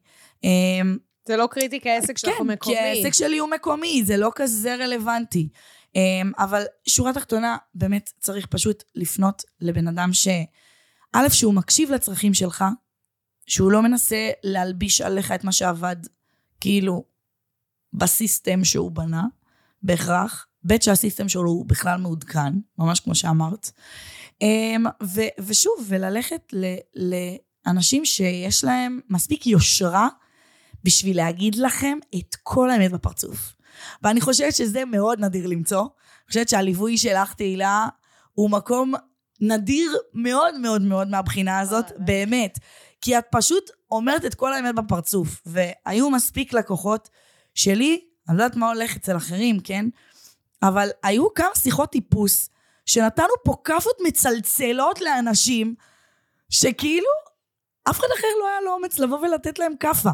זה לא קריטי כי העסק שלך הוא מקומי. כן, כי העסק שלי הוא מקומי, זה לא כזה רלוונטי. אמ, אבל שורה תחתונה, באמת צריך פשוט לפנות לבן אדם ש... א', שהוא מקשיב לצרכים שלך, שהוא לא מנסה להלביש עליך את מה שעבד, כאילו, בסיסטם שהוא בנה, בהכרח, ב' שהסיסטם שלו הוא בכלל מעודכן, ממש כמו שאמרת. אמ, ו- ושוב, וללכת ל- לאנשים שיש להם מספיק יושרה בשביל להגיד לכם את כל האמת בפרצוף. ואני חושבת שזה מאוד נדיר למצוא. אני חושבת שהליווי שלך, תהילה, הוא מקום נדיר מאוד מאוד מאוד מהבחינה הזאת, באמת. כי את פשוט אומרת את כל האמת בפרצוף. והיו מספיק לקוחות שלי, אני לא יודעת מה הולך אצל אחרים, כן? אבל היו כמה שיחות טיפוס, שנתנו פה כאפות מצלצלות לאנשים, שכאילו אף אחד אחר לא היה לו אומץ לבוא ולתת להם כאפה.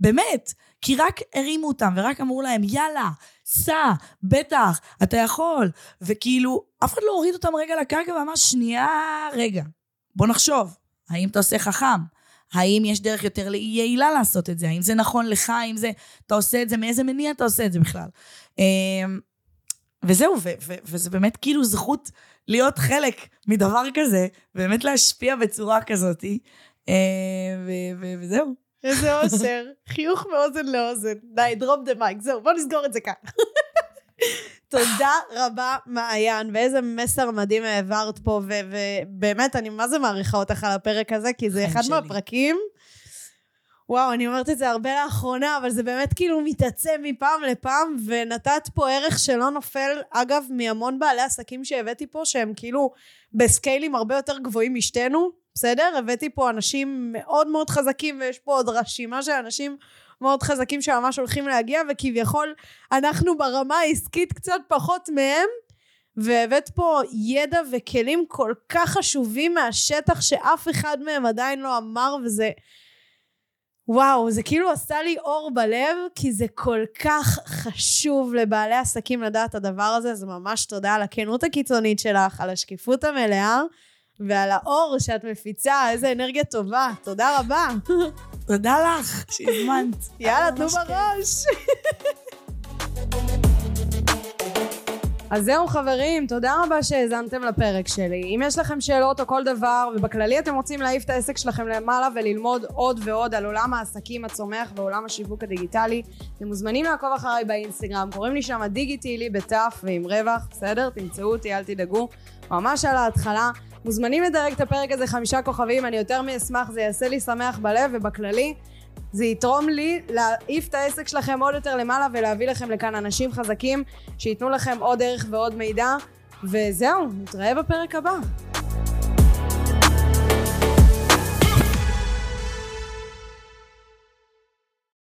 באמת. כי רק הרימו אותם ורק אמרו להם, יאללה, סע, בטח, אתה יכול. וכאילו, אף אחד לא הוריד אותם רגע לקרקע ואמר, שנייה, רגע, בוא נחשוב, האם אתה עושה חכם? האם יש דרך יותר יעילה לעשות את זה? האם זה נכון לך? האם זה, אתה עושה את זה, מאיזה מניע אתה עושה את זה בכלל? אמ, וזהו, ו- ו- וזה באמת כאילו זכות להיות חלק מדבר כזה, באמת להשפיע בצורה כזאת, אה, ו- ו- וזהו. איזה אושר. חיוך מאוזן לאוזן. די, דרופ דה מייק. זהו, בוא נסגור את זה כאן. תודה רבה, מעיין, ואיזה מסר מדהים העברת פה, ובאמת, אני מה זה מעריכה אותך על הפרק הזה, כי זה אחד שלי. מהפרקים. וואו, אני אומרת את זה הרבה לאחרונה, אבל זה באמת כאילו מתעצם מפעם לפעם, ונתת פה ערך שלא נופל, אגב, מהמון בעלי עסקים שהבאתי פה, שהם כאילו בסקיילים הרבה יותר גבוהים משתינו, בסדר? הבאתי פה אנשים מאוד מאוד חזקים, ויש פה עוד רשימה של אנשים מאוד חזקים שממש הולכים להגיע, וכביכול אנחנו ברמה העסקית קצת פחות מהם, והבאת פה ידע וכלים כל כך חשובים מהשטח שאף אחד מהם עדיין לא אמר, וזה... וואו, זה כאילו עשה לי אור בלב, כי זה כל כך חשוב לבעלי עסקים לדעת את הדבר הזה, אז ממש תודה על הכנות הקיצונית שלך, על השקיפות המלאה, ועל האור שאת מפיצה, איזה אנרגיה טובה. תודה רבה. תודה לך שהזמנת. יאללה, תנו. בראש. אז זהו חברים, תודה רבה שהאזנתם לפרק שלי. אם יש לכם שאלות או כל דבר, ובכללי אתם רוצים להעיף את העסק שלכם למעלה וללמוד עוד ועוד על עולם העסקים הצומח ועולם השיווק הדיגיטלי, אתם מוזמנים לעקוב אחריי באינסטגרם, קוראים לי שם דיגיטילי בתף ועם רווח, בסדר? תמצאו אותי, אל תדאגו. ממש על ההתחלה. מוזמנים לדרג את הפרק הזה חמישה כוכבים, אני יותר מאשמח, זה יעשה לי שמח בלב ובכללי. זה יתרום לי להעיף את העסק שלכם עוד יותר למעלה ולהביא לכם לכאן אנשים חזקים שייתנו לכם עוד ערך ועוד מידע וזהו, נתראה בפרק הבא.